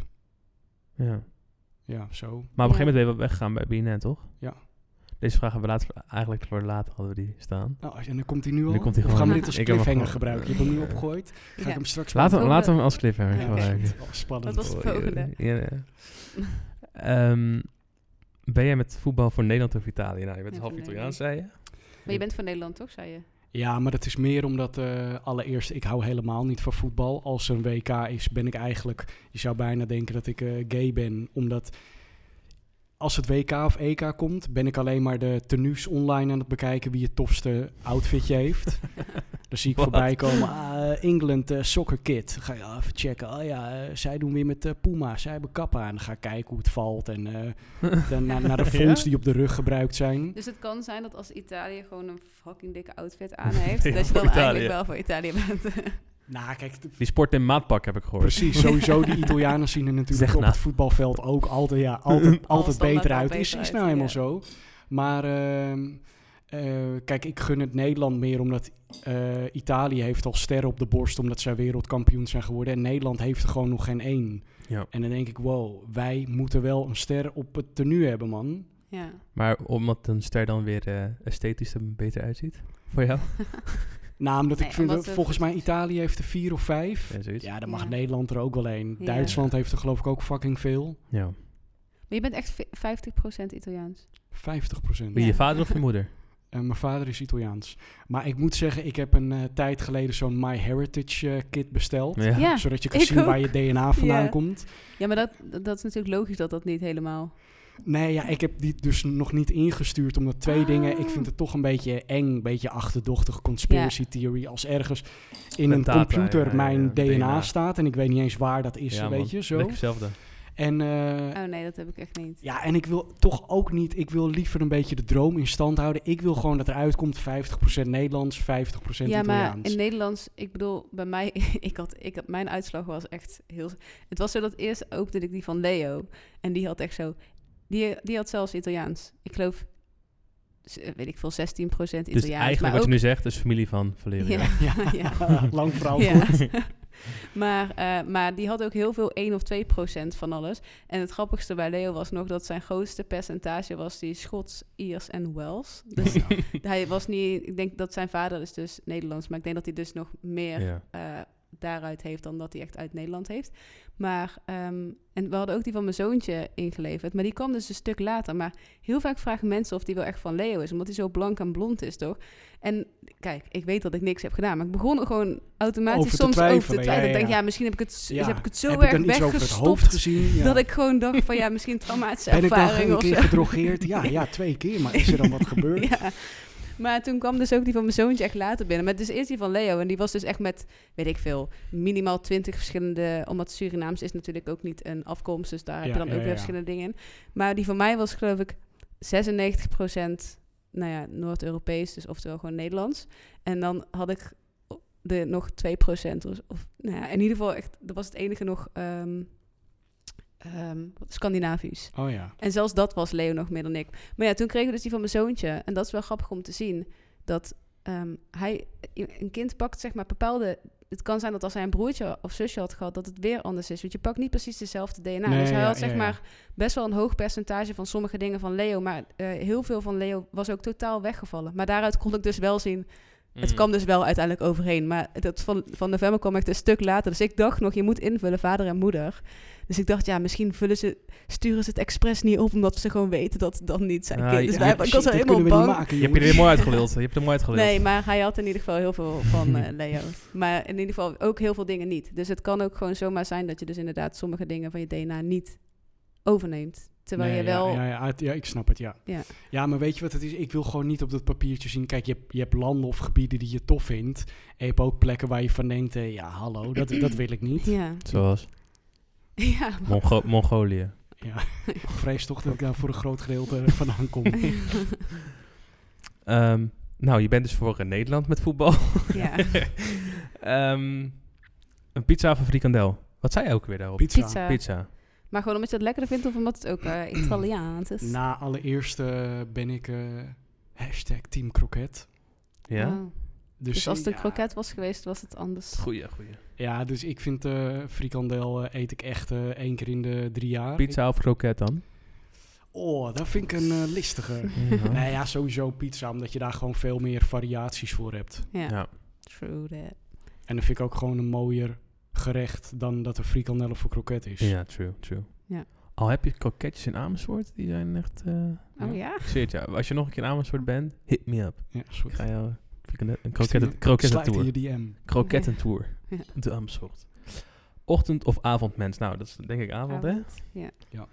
ja. Ja, zo. Maar op een gegeven moment ben je wel weggegaan bij BNN, toch? Ja. Deze vraag hebben we later, eigenlijk voor later hadden we die staan. Nou, en dan komt hij nu al. Nu komt hij Of gaan we dit als cliffhanger gebruiken? Je hebt hem nu opgegooid. Ga ja. ik hem straks Laten we, laten we hem als cliffhanger Ja, gebruiken. Oh, spannend. Wat was de volgende? Ja, ja. Ehm, ben jij met voetbal voor Nederland of Italië? Nou, je bent half Italiaans, zei je. Maar je bent van Nederland toch, zei je? Ja, maar dat is meer omdat eh, allereerst, ik hou helemaal niet van voetbal. Als er een WK is, ben ik eigenlijk, je zou bijna denken dat ik eh, gay ben. Omdat als het WK of EK komt, ben ik alleen maar de tenues online aan het bekijken wie het tofste outfitje heeft. Dan zie ik voorbij komen, ah, eh, England eh, soccer kit. Ga je even checken. Oh ja, eh, zij doen weer met eh, Puma. Zij hebben kappen aan. Dan ga ik kijken hoe het valt. En eh, dan naar, naar de fonts Ja? die op de rug gebruikt zijn. Dus het kan zijn dat als Italië gewoon een fucking dikke outfit aan heeft, dat je dan Italië? eigenlijk wel voor Italië bent. Nou, kijk, de- Die sport in maatpak heb ik gehoord. Precies, sowieso. Die Italianen zien er natuurlijk Zeg op nou. het voetbalveld ook altijd, ja, altijd, altijd beter uit. beter Is, is nou helemaal ja. zo. Maar ehm, eh, kijk, ik gun het Nederland meer omdat eh, Italië heeft al sterren op de borst omdat zij wereldkampioen zijn geworden. En Nederland heeft er gewoon nog geen één. Ja. En dan denk ik, wow, wij moeten wel een ster op het tenue hebben, man. ja. Maar omdat een ster dan weer eh, esthetisch er beter uitziet? Voor jou? Nou, omdat Nee, ik vind, dat, volgens mij Italië heeft er vier of vijf. Ja, dan mag Ja. Nederland er ook wel één. Ja. Duitsland heeft er geloof ik ook fucking veel. Ja. Maar je bent echt fi- 50% Italiaans. 50 procent. Ben je Ja. je vader of je moeder? Eh, mijn vader is Italiaans. Maar ik moet zeggen, ik heb een eh, tijd geleden zo'n My Heritage eh, kit besteld. Ja. Ja. Zodat je kan zien waar je DNA vandaan Ja. komt. Ja, maar dat, dat dat is natuurlijk logisch dat dat niet helemaal... Nee, ja, ik heb die dus nog niet ingestuurd. Omdat twee Ah. dingen, ik vind het toch een beetje eng, een beetje achterdochtig conspiracy theory. Als ergens in Met een data, computer ja, mijn ja, DNA, DNA. staat en ik weet niet eens waar dat is, Ja, weet man. je, zo. Lekker hetzelfde. En eh, Oh nee, dat heb ik echt niet. ja, en ik wil toch ook niet, ik wil liever een beetje de droom in stand houden. Ik wil gewoon dat eruit komt 50% Nederlands, 50% Ja, maar Italiaans. in Nederlands, ik bedoel, bij mij, ik had, ik had, mijn uitslag was echt heel... Het was zo dat eerst opende ik die van Leo. En die had echt zo Die, die had zelfs Italiaans. Ik geloof, eh, weet ik veel, 16 procent Dus Italiaans. eigenlijk maar wat je ook, nu zegt is familie van Valerio. Ja, Ja, ja. lang verhaal Ja. kort. maar, eh, maar die had ook heel veel 1 of 2 procent van alles. En het grappigste bij Leo was nog dat zijn grootste percentage was die Schots, Iers en Wales. Dus Ja. hij was niet, ik denk dat zijn vader is dus Nederlands, maar ik denk dat hij dus nog meer Ja. eh, daaruit heeft dan dat hij echt uit Nederland heeft. Maar, ehm, en we hadden ook die van mijn zoontje ingeleverd, maar die kwam dus een stuk later. Maar heel vaak vragen mensen of die wel echt van Leo is, omdat hij zo blank en blond is, toch? En kijk, ik weet dat ik niks heb gedaan, maar ik begon er gewoon automatisch Over te soms over te twijfelen, ja, Ik denk, ja. misschien heb ik het, Ja. heb ik het zo Heb erg weggestopt gezien? Dat ik gewoon dacht van ja, misschien traumatische ben ik dan ervaring een of keer zo. gedrogeerd? Ja, ja, twee keer. Maar is er dan wat gebeurd? Maar toen kwam dus ook die van mijn zoontje echt later binnen. Maar dus eerst die van Leo. En die was dus echt met, weet ik veel, minimaal twintig verschillende... Omdat Surinaams is natuurlijk ook niet een afkomst. Dus daar heb je dan ja, ook weer ja. verschillende dingen in. Maar die van mij was geloof ik 96% nou ja, Noord-Europees. Dus oftewel gewoon Nederlands. En dan had ik de nog 2 procent. Of, of, nou ja, in ieder geval echt, dat was het enige nog... ehm, wat- Scandinavisch. Oh ja. En zelfs dat was Leo nog meer dan ik. Maar ja, toen kregen we dus die van mijn zoontje. En dat is wel grappig om te zien. Dat ehm, hij, een kind pakt zeg maar bepaalde... Het kan zijn dat als hij een broertje of zusje had gehad... dat het weer anders is. Want je pakt niet precies dezelfde DNA. Nee, dus hij ja, had zeg ja, ja. maar best wel een hoog percentage... van sommige dingen van Leo. Maar eh, heel veel van Leo was ook totaal weggevallen. Maar daaruit kon ik dus wel zien... Het Mm. kwam dus wel uiteindelijk overheen. Maar dat van, van november kwam echt een stuk later. Dus ik dacht nog, je moet invullen vader en moeder. Dus ik dacht, ja, misschien vullen ze, sturen ze het expres niet op... omdat ze gewoon weten dat het dan niet zijn Ah, kind. Dus ja, wij, ik was helemaal bang. maken, Je hebt je er mooi uitgeluld. Je hebt er mooi uitgeluld. Nee, maar hij had in ieder geval heel veel van eh, Leo. Maar in ieder geval ook heel veel dingen niet. Dus het kan ook gewoon zomaar zijn dat je dus inderdaad sommige dingen van je DNA niet overneemt. Terwijl Nee, je ja, wel... Ja, ja, ik snap het, ja. Ja. Ja, maar weet je wat het is? Ik wil gewoon niet op dat papiertje zien. Kijk, je hebt, je hebt landen of gebieden die je tof vindt. En je hebt ook plekken waar je van denkt... eh, ja, hallo, dat, dat wil ik niet. Ja, Zoals ja. Mongo- Mongolië. Ja, ik vrees toch dat ik daar voor een groot gedeelte vandaan kom. Ehm, nou, je bent dus voor eh, Nederland met voetbal. ja. Ehm, een pizza of een frikandel? Wat zei je ook weer daarop? Pizza. Pizza. Pizza. Maar gewoon omdat je het lekkerder vindt of omdat het ook eh, Italiaans is? Na allereerst eh, ben ik eh, hashtag Team Kroket. Ja? Oh. Dus, als het een ja, kroket was geweest, was het anders. Goeie, goeie. Ja, dus ik vind eh frikandel eet ik echt eh, één keer in de drie jaar. Pizza of kroket dan? Oh, dat vind ik een eh, listige. Ja. Nee, ja, sowieso pizza, omdat je daar gewoon veel meer variaties voor hebt. Ja, Ja. true that. En dat vind ik ook gewoon een mooier gerecht dan dat er frikandel of een kroket is. Ja, true, true. Ja. Al heb je kroketjes in Amersfoort, die zijn echt... eh Oh ja? je, als je nog een keer in Amersfoort bent, hit me up. Ja, is Ik ga jou een kroketten- krokettentour. Je DM. Krokettentour. Ja. De Amersfoort. Ochtend- of avondmens? Nou, dat is denk ik avond, hè? Avond, Ja.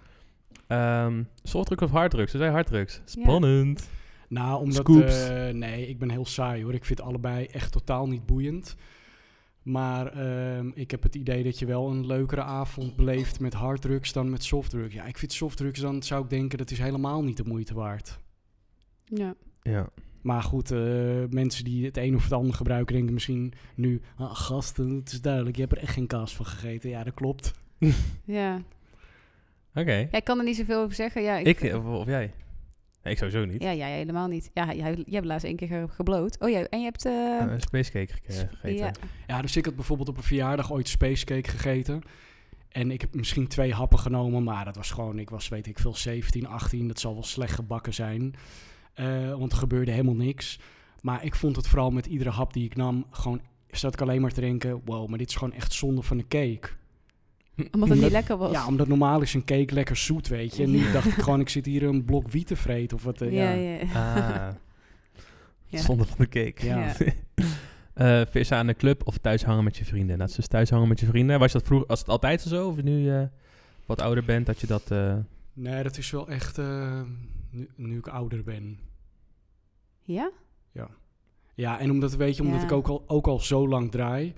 Ehm softdrugs of harddrugs? Ze zei harddrugs. Spannend. Nou, omdat... Eh, nee, ik ben heel saai hoor. Ik vind allebei echt totaal niet boeiend. Maar ehm, ik heb het idee dat je wel een leukere avond beleeft met harddrugs dan met softdrugs. Ja, ik vind softdrugs dan zou ik denken dat is helemaal niet de moeite waard. Ja. Ja. Maar goed, eh, mensen die het een of het ander gebruiken denken misschien nu... Ah, gasten, het is duidelijk, je hebt er echt geen kaas van gegeten. Ja, dat klopt. ja. Oké. Ja, ik kan er niet zoveel over zeggen. Ja, Ik, eh, of, of jij? Nee, ik sowieso niet. Ja, jij helemaal niet. Ja, jij, jij hebt laatst één keer ge- gebloot. Oh ja, en je hebt... eh, Eh, een spacecake ge- gegeten. ja. Ja, dus ik had bijvoorbeeld op een verjaardag ooit spacecake gegeten. En ik heb misschien twee happen genomen, maar dat was gewoon, ik was weet ik veel, 17, 18. Dat zal wel slecht gebakken zijn. Eh, want er gebeurde helemaal niks. Maar ik vond het vooral met iedere hap die ik nam, gewoon zat ik alleen maar te denken, wow, maar dit is gewoon echt zonde van de cake. Omdat het niet lekker was. Ja, omdat normaal is een cake lekker zoet, weet je. En nu dacht ik gewoon, ik zit hier een blok wiet te vreten of wat. eh, ja, ja. ja. Ah. Ja. Zonde van de cake. Ja. Ja. Eh, vissen aan de club of thuis hangen met je vrienden? Dat is dus thuis hangen met je vrienden. Was dat vroeger, als het altijd zo? Of nu je wat ouder bent, dat je dat... eh, Nee, dat is wel echt, eh, nu, nu ik ouder ben. Ja? Ja, en omdat, weet je, omdat Ja. ik ook al, ook al zo lang draai.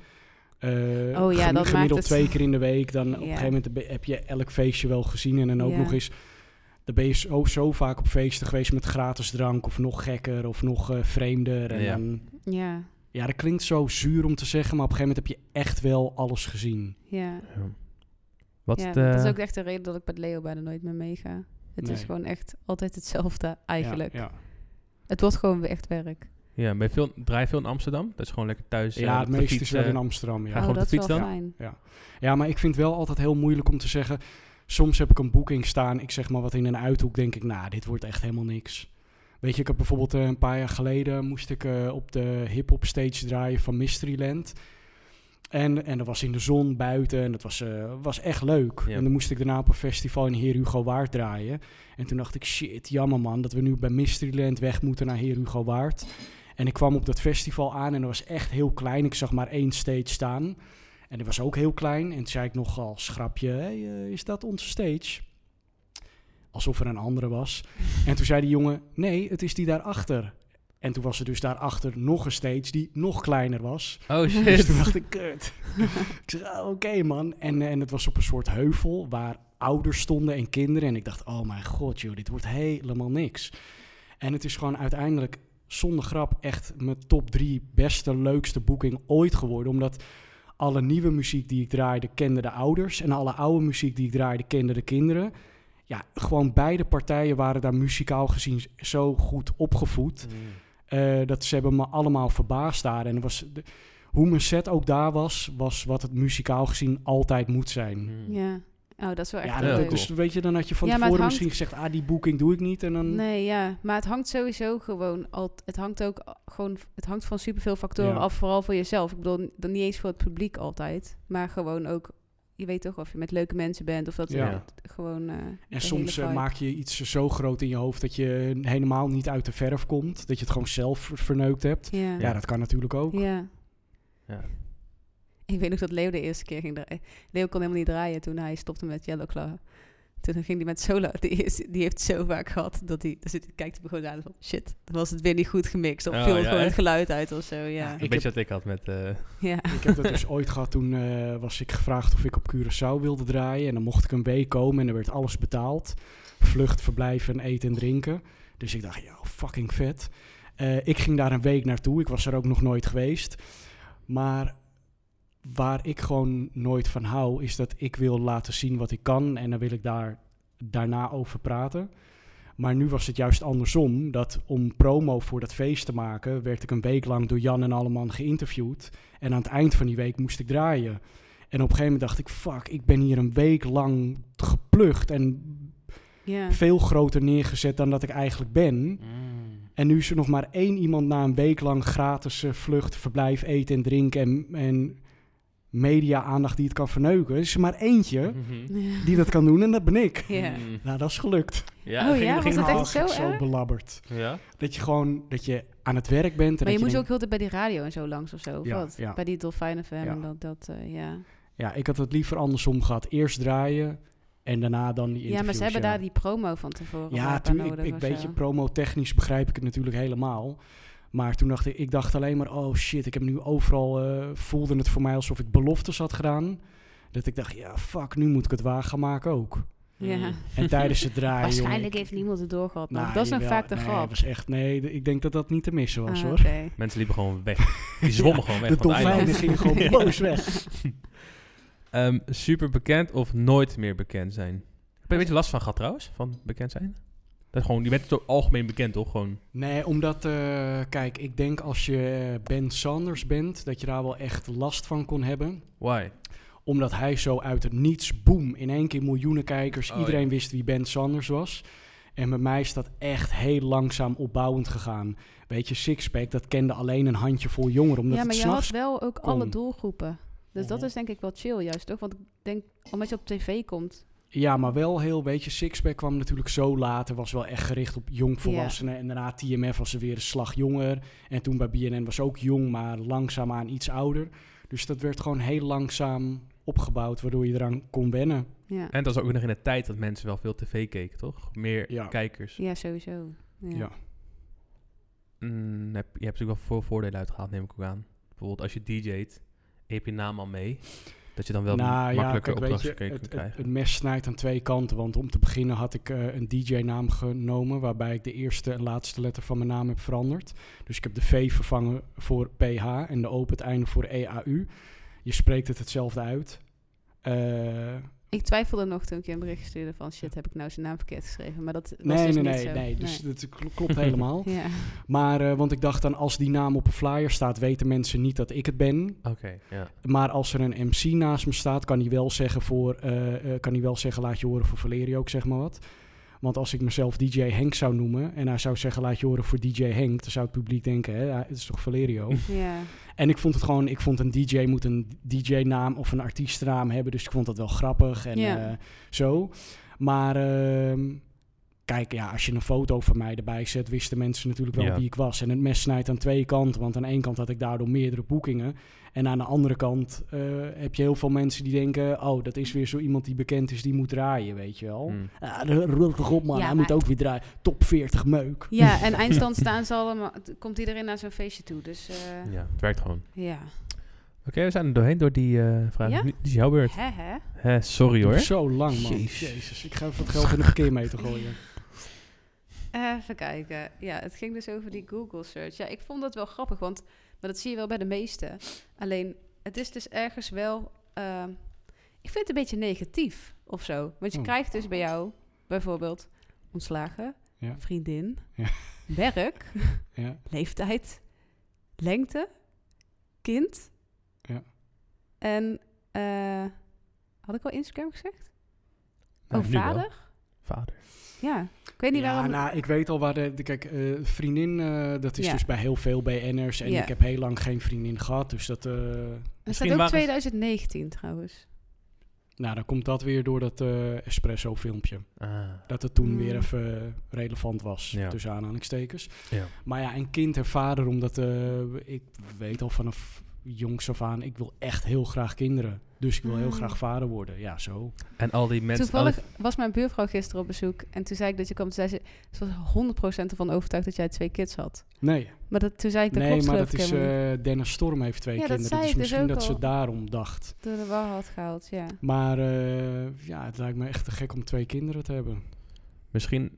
Eh, Oh ja, gem- dat gemiddeld maakt het- twee keer in de week. Dan op een gegeven moment heb je elk feestje wel gezien. En dan ook Ja. nog eens... Dan ben je zo, zo vaak op feesten geweest met gratis drank. Of nog gekker, of nog eh, vreemder. En Ja. dan, Ja. ja, dat klinkt zo zuur om te zeggen. Maar op een gegeven moment heb je echt wel alles gezien. Ja. ja. Wat de... dat is ook echt de reden dat ik met Leo bijna nooit meer meega. Het is gewoon echt altijd hetzelfde eigenlijk. Ja, ja. Het wordt gewoon echt werk. Ja, ben je veel, draai je veel in Amsterdam? Dat is gewoon lekker thuis. eh, ja op het meeste fiets, is wel eh, in Amsterdam. Ja. Ja, gewoon oh, op de fiets dan? fijn. ja, maar ik vind het wel altijd heel moeilijk om te zeggen... Soms heb ik een boeking staan, ik zeg maar wat in een uithoek, denk ik... Nou, dit wordt echt helemaal niks. Weet je, ik heb bijvoorbeeld eh, een paar jaar geleden... moest ik eh, op de hip-hop stage draaien van Mysteryland... En, en dat was in de zon buiten en dat was, eh, was echt leuk. Ja. En dan moest ik daarna op een festival in Heer Hugo Waard draaien. En toen dacht ik, shit, jammer man, dat we nu bij Mysteryland weg moeten naar Heer Hugo Waard. En ik kwam op dat festival aan en dat was echt heel klein. Ik zag maar één stage staan. En die was ook heel klein. En toen zei ik nogal schrapje, hey, eh, is dat onze stage? Alsof er een andere was. En toen zei die jongen, nee, het is die daarachter. En toen was er dus daarachter nog een stage die nog kleiner was. Oh Dus shit. toen dacht ik, kut. ik zeg, ah, oké man. En, en het was op een soort heuvel waar ouders stonden en kinderen. En ik dacht, oh mijn god joh, dit wordt helemaal niks. En het is gewoon uiteindelijk, zonder grap, echt mijn top drie beste, leukste boeking ooit geworden. Omdat alle nieuwe muziek die ik draaide, kenden de ouders. En alle oude muziek die ik draaide, kenden de kinderen. Ja, gewoon beide partijen waren daar muzikaal gezien zo goed opgevoed. Mm. Eh, dat ze hebben me allemaal verbaasd daar. En het was de- hoe mijn set ook daar was, was wat het muzikaal gezien altijd moet zijn. Mm. Ja. Oh, dat is wel echt Ja, heel dat, leuk. dus weet je, dan had je van Ja, tevoren hangt- misschien gezegd, ah, die boeking doe ik niet. En dan, Nee, ja. Maar het hangt sowieso gewoon... Al, het hangt ook gewoon... Het hangt van superveel factoren Ja. af, vooral voor jezelf. Ik bedoel, dan niet eens voor het publiek altijd. Maar gewoon ook... Je weet toch of je met leuke mensen bent of dat Ja. gewoon... eh, en soms eh, maak je iets zo groot in je hoofd dat je helemaal niet uit de verf komt. Dat je het gewoon zelf ver- verneukt hebt. Ja. Ja, dat kan natuurlijk ook. Ja. Ik weet nog dat Leo de eerste keer ging draaien. Leo kon helemaal niet draaien toen hij stopte met Yellow Claw. Toen ging hij met solo. Die, is, die heeft zo vaak gehad dat hij... Dan zit, kijkt hij gewoon aan van... Shit, dan was het weer niet goed gemixt. Of Oh, viel ja, gewoon het geluid uit of zo. Ja. Ik beetje wat ik had met... eh, ja. Ik heb dat dus ooit gehad. Toen eh, was ik gevraagd of ik op Curaçao wilde draaien. En dan mocht ik een week komen en er werd alles betaald. Vlucht, verblijf en eten en drinken. Dus ik dacht, ja, fucking vet. Eh, ik ging daar een week naartoe. Ik was er ook nog nooit geweest. Maar waar ik gewoon nooit van hou, is dat ik wil laten zien wat ik kan. En dan wil ik daar daarna over praten. Maar nu was het juist andersom. Dat om promo voor dat feest te maken, werd ik een week lang door Jan en Alleman geïnterviewd. En aan het eind van die week moest ik draaien. En op een gegeven moment dacht ik, fuck, ik ben hier een week lang geplucht en veel groter neergezet dan dat ik eigenlijk ben. En nu is er nog maar één iemand na een week lang gratis eh, vlucht, verblijf, eten en drinken en, en media-aandacht die het kan verneuken. Er is maar eentje Mhm. Die dat kan doen en dat ben ik. Ja. Mm. Nou, dat is gelukt. Ja, Oh ging- ja, ging was dat het echt zo zo belabberd. Ja? Dat je gewoon, dat je aan het werk bent. En Maar je moest ook heel de tijd bij die radio en zo langs of zo, of Ja, wat? ja. Bij die Dolfijnen FM Ja. en dat, dat eh, ja. Ja, ik had het liever andersom gehad. Eerst draaien en daarna dan die Ja, maar ze hebben ja. daar die promo van tevoren Ja, toen, ik, nodig ik weet je, promo-technisch begrijp ik het natuurlijk helemaal. Maar toen dacht ik, ik dacht alleen maar, oh shit, ik heb nu overal, eh, voelde het voor mij alsof ik beloftes had gedaan. Dat ik dacht, ja, fuck, nu moet ik het waar gaan maken ook. Ja. Mm. En tijdens het draaien, Waarschijnlijk jongen, ik- heeft niemand het doorgehad. Nou, dat is jawel, vaak de nee, grap. was echt, nee, ik denk dat dat niet te missen was Ah, hoor. Mensen liepen gewoon weg. Die zwommen gewoon weg De dolfijnen gingen gewoon Ja. boos weg. Ehm, super bekend of nooit meer bekend zijn? Heb je een beetje last van gehad trouwens, van bekend zijn? Dat gewoon, je bent toch algemeen bekend toch? Gewoon, Nee, omdat, eh, kijk, ik denk als je Ben Sanders bent, dat je daar wel echt last van kon hebben. why? Omdat hij zo uit het niets, boem, in één keer miljoenen kijkers. Oh, Iedereen ja. wist wie Ben Sanders was. En bij mij is dat echt heel langzaam opbouwend gegaan. Weet je, Sixpack, dat kende alleen een handjevol jongeren. Omdat Ja, maar het je had wel ook alle doelgroepen. Dus dat Mhm. is denk ik wel chill juist, toch? Want ik denk, omdat je op tv komt... Ja, maar wel heel, weet je, Sixpack kwam natuurlijk zo later. Was wel echt gericht op jongvolwassenen. En daarna TMF was er weer een slag jonger. En toen bij BNN was ook jong, maar langzaamaan iets ouder. Dus dat werd gewoon heel langzaam opgebouwd, waardoor je eraan kon wennen. Ja, En dat was ook nog in de tijd dat mensen wel veel tv keken, toch? Meer Ja. kijkers. ja sowieso. Ja. Ja. Mm, heb, je hebt natuurlijk wel veel voordelen uitgehaald, neem ik ook aan. Bijvoorbeeld als je DJ't hebt je naam al mee, dat je dan wel nou ja, makkelijker kijk, weet opdrachten je, kunt het, het, krijgen. het mes snijdt aan twee kanten. Want om te beginnen had ik eh, een DJ-naam genomen... waarbij ik de eerste en laatste letter van mijn naam heb veranderd. Dus ik heb de V vervangen voor PH en de O op het einde voor EAU. Je spreekt het hetzelfde uit. Eh, Ik twijfelde nog toen ik je een bericht stuurde van... shit, heb ik nou zijn naam verkeerd geschreven? Maar dat was Nee, dus nee, niet nee, zo. nee. Dus dat kl- klopt helemaal. Ja. Maar, eh, want ik dacht dan, als die naam op een flyer staat, weten mensen niet dat ik het ben. Oké, ja. Maar als er een MC naast me staat, kan hij wel zeggen voor, eh, eh, kan hij wel zeggen, laat je horen voor Valerio, ik zeg maar wat. Want als ik mezelf DJ Henk zou noemen en hij zou zeggen, laat je horen voor DJ Henk, dan zou het publiek denken, hè, het is toch Valerio? ja. en ik vond het gewoon, ik vond een DJ moet een DJ-naam of een artiestennaam hebben, dus ik vond dat wel grappig en Ja. eh, zo. Maar ehm, kijk, ja, als je een foto van mij erbij zet, wisten mensen natuurlijk wel Ja. wie ik was. En het mes snijdt aan twee kanten, want aan één kant had ik daardoor meerdere boekingen. En aan de andere kant eh, heb je heel veel mensen die denken, oh, dat is weer zo iemand die bekend is, die moet draaien, weet je wel. Ja, de rul toch op man, Ja, hij maar- moet ook weer draaien. Top 40 meuk. ja, en eindstand staan ze allemaal... Komt iedereen naar zo'n feestje toe, dus eh, Ja, het werkt gewoon. ja. Oké, we zijn er doorheen door die eh vraag. Ja? Nu- Die is jouw beurt. Hè, hè? Hè, sorry hoor. Zo lang man. Jezus. Jezus. Ik ga even wat geld in de verkeermeter gooien. Even kijken. Ja, het ging dus over die Google search. Ja, ik vond dat wel grappig, want maar dat zie je wel bij de meeste. Alleen, het is dus ergens wel. ehm, ik vind het een beetje negatief of zo. Want je Oh. krijgt dus bij jou bijvoorbeeld ontslagen, Ja. vriendin, Ja. werk, Ja. leeftijd, lengte, kind. Ja. En eh, had ik al Instagram gezegd? Nou, oh, vader? Vader. Ja. Ik weet niet ja, waarom. nou, ik weet al waar de... de- kijk, eh, vriendin, eh, dat is Ja. dus bij heel veel BN'ers. En Ja. ik heb heel lang geen vriendin gehad. Dus dat... er Misschien staat ook waren ze- 2019 trouwens. nou, dan komt dat weer door dat eh, Espresso-filmpje. Ah. Dat het toen Hmm. weer even relevant was, Ja. tussen aanhalingstekens. Ja. Maar ja, een kind en vader, omdat eh, ik weet al vanaf jongs af aan... ik wil echt heel graag kinderen. Dus ik wil heel Ah. graag vader worden. Ja, zo. En al die mensen... Toevallig was mijn buurvrouw gisteren op bezoek. En toen zei ik dat je kwam. Toen zei ze, ze was 100% ervan overtuigd dat jij twee kids had. Nee, Maar dat, toen zei ik, dat nee klopt maar dat ik is... eh, Dennis Storm heeft twee Ja, dat kinderen. zei Dus ik dus misschien ook dat ze daarom dacht. Door de war had gehaald, ja. Maar eh, ja, het lijkt me echt te gek om twee kinderen te hebben. Misschien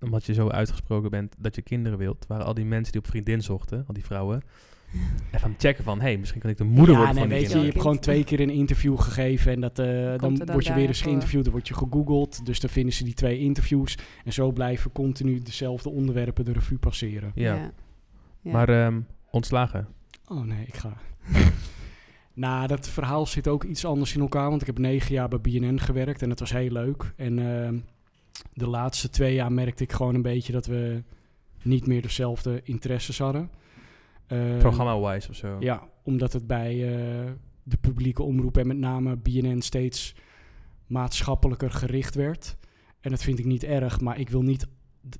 omdat je zo uitgesproken bent dat je kinderen wilt, waren al die mensen die op vriendin zochten, al die vrouwen, even aan het checken van, hé, hey, misschien kan ik de moeder ja, worden nee, van die weet je, je hebt gewoon twee keer een interview gegeven en dat, eh, dan, dan word je weer eens geïnterviewd, dan word je gegoogeld. Dus dan vinden ze die twee interviews en zo blijven continu dezelfde onderwerpen de revue passeren. Ja, Ja. maar ehm, ontslagen. Oh nee, ik ga. nou, dat verhaal zit ook iets anders in elkaar, want ik heb negen jaar bij BNN gewerkt en dat was heel leuk. En ehm, de laatste twee jaar merkte ik gewoon een beetje dat we niet meer dezelfde interesses hadden. Ehm, Programma-wise of zo. Ja, omdat het bij eh, de publieke omroep en met name BNN steeds maatschappelijker gericht werd. En dat vind ik niet erg, maar ik wil niet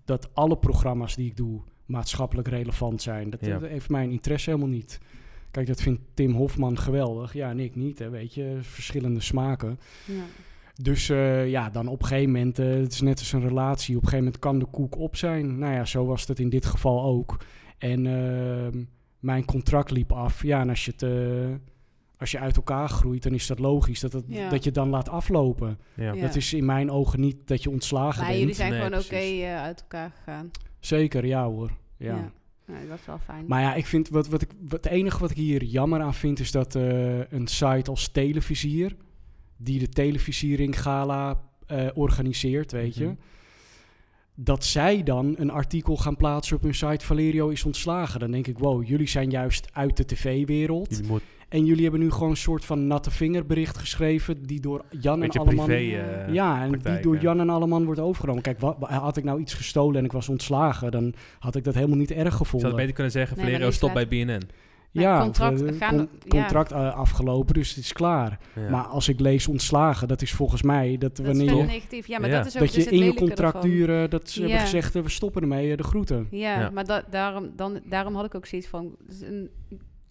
dat alle programma's die ik doe maatschappelijk relevant zijn. Dat, Ja. dat heeft mijn interesse helemaal niet. Kijk, dat vindt Tim Hofman geweldig. Ja, en ik niet, hè, weet je. Verschillende smaken. Ja. Dus eh, ja, dan op een gegeven moment, eh, het is net als een relatie, op een gegeven moment kan de koek op zijn. Nou ja, zo was het in dit geval ook. En ehm, mijn contract liep af. Ja, en als je, het, eh, als je uit elkaar groeit, dan is dat logisch dat, het, Ja. dat je dan laat aflopen. Ja. Ja. Dat is in mijn ogen niet dat je ontslagen Maar bent. jullie zijn Nee, gewoon oké eh, uit elkaar gegaan. Zeker, ja hoor. Ja. Ja. Nee, dat is wel fijn. Maar ja, ik vind wat, wat ik, wat, het enige wat ik hier jammer aan vind, is dat eh, een site als Televisier, die de Televisiering Gala eh, organiseert, weet je, Mhm. Dat zij dan een artikel gaan plaatsen op hun site Valerio is ontslagen. Dan denk ik, wow, jullie zijn juist uit de tv-wereld. Moet En jullie hebben nu gewoon een soort van natte vingerbericht geschreven, die door Jan en Alleman... privé... eh, ja, en die door ja. Jan en Alleman wordt overgenomen. Kijk, wat, had ik nou iets gestolen en ik was ontslagen, dan had ik dat helemaal niet erg Ik zou gevonden. het beter kunnen zeggen, Valerio stop bij BNN. Ja, contract eh, gaan- con- ja. contract eh, afgelopen, dus het is klaar. Ja. Maar als ik lees ontslagen, dat is volgens mij dat, wanneer verder je, negatief. Ja, maar Ja. dat is ook dat dus je het in je eh, dat ze Ja. hebben gezegd, eh, we stoppen ermee, eh, de groeten. Ja, Ja. maar da daarom, dan, daarom had ik ook zoiets van... dus een-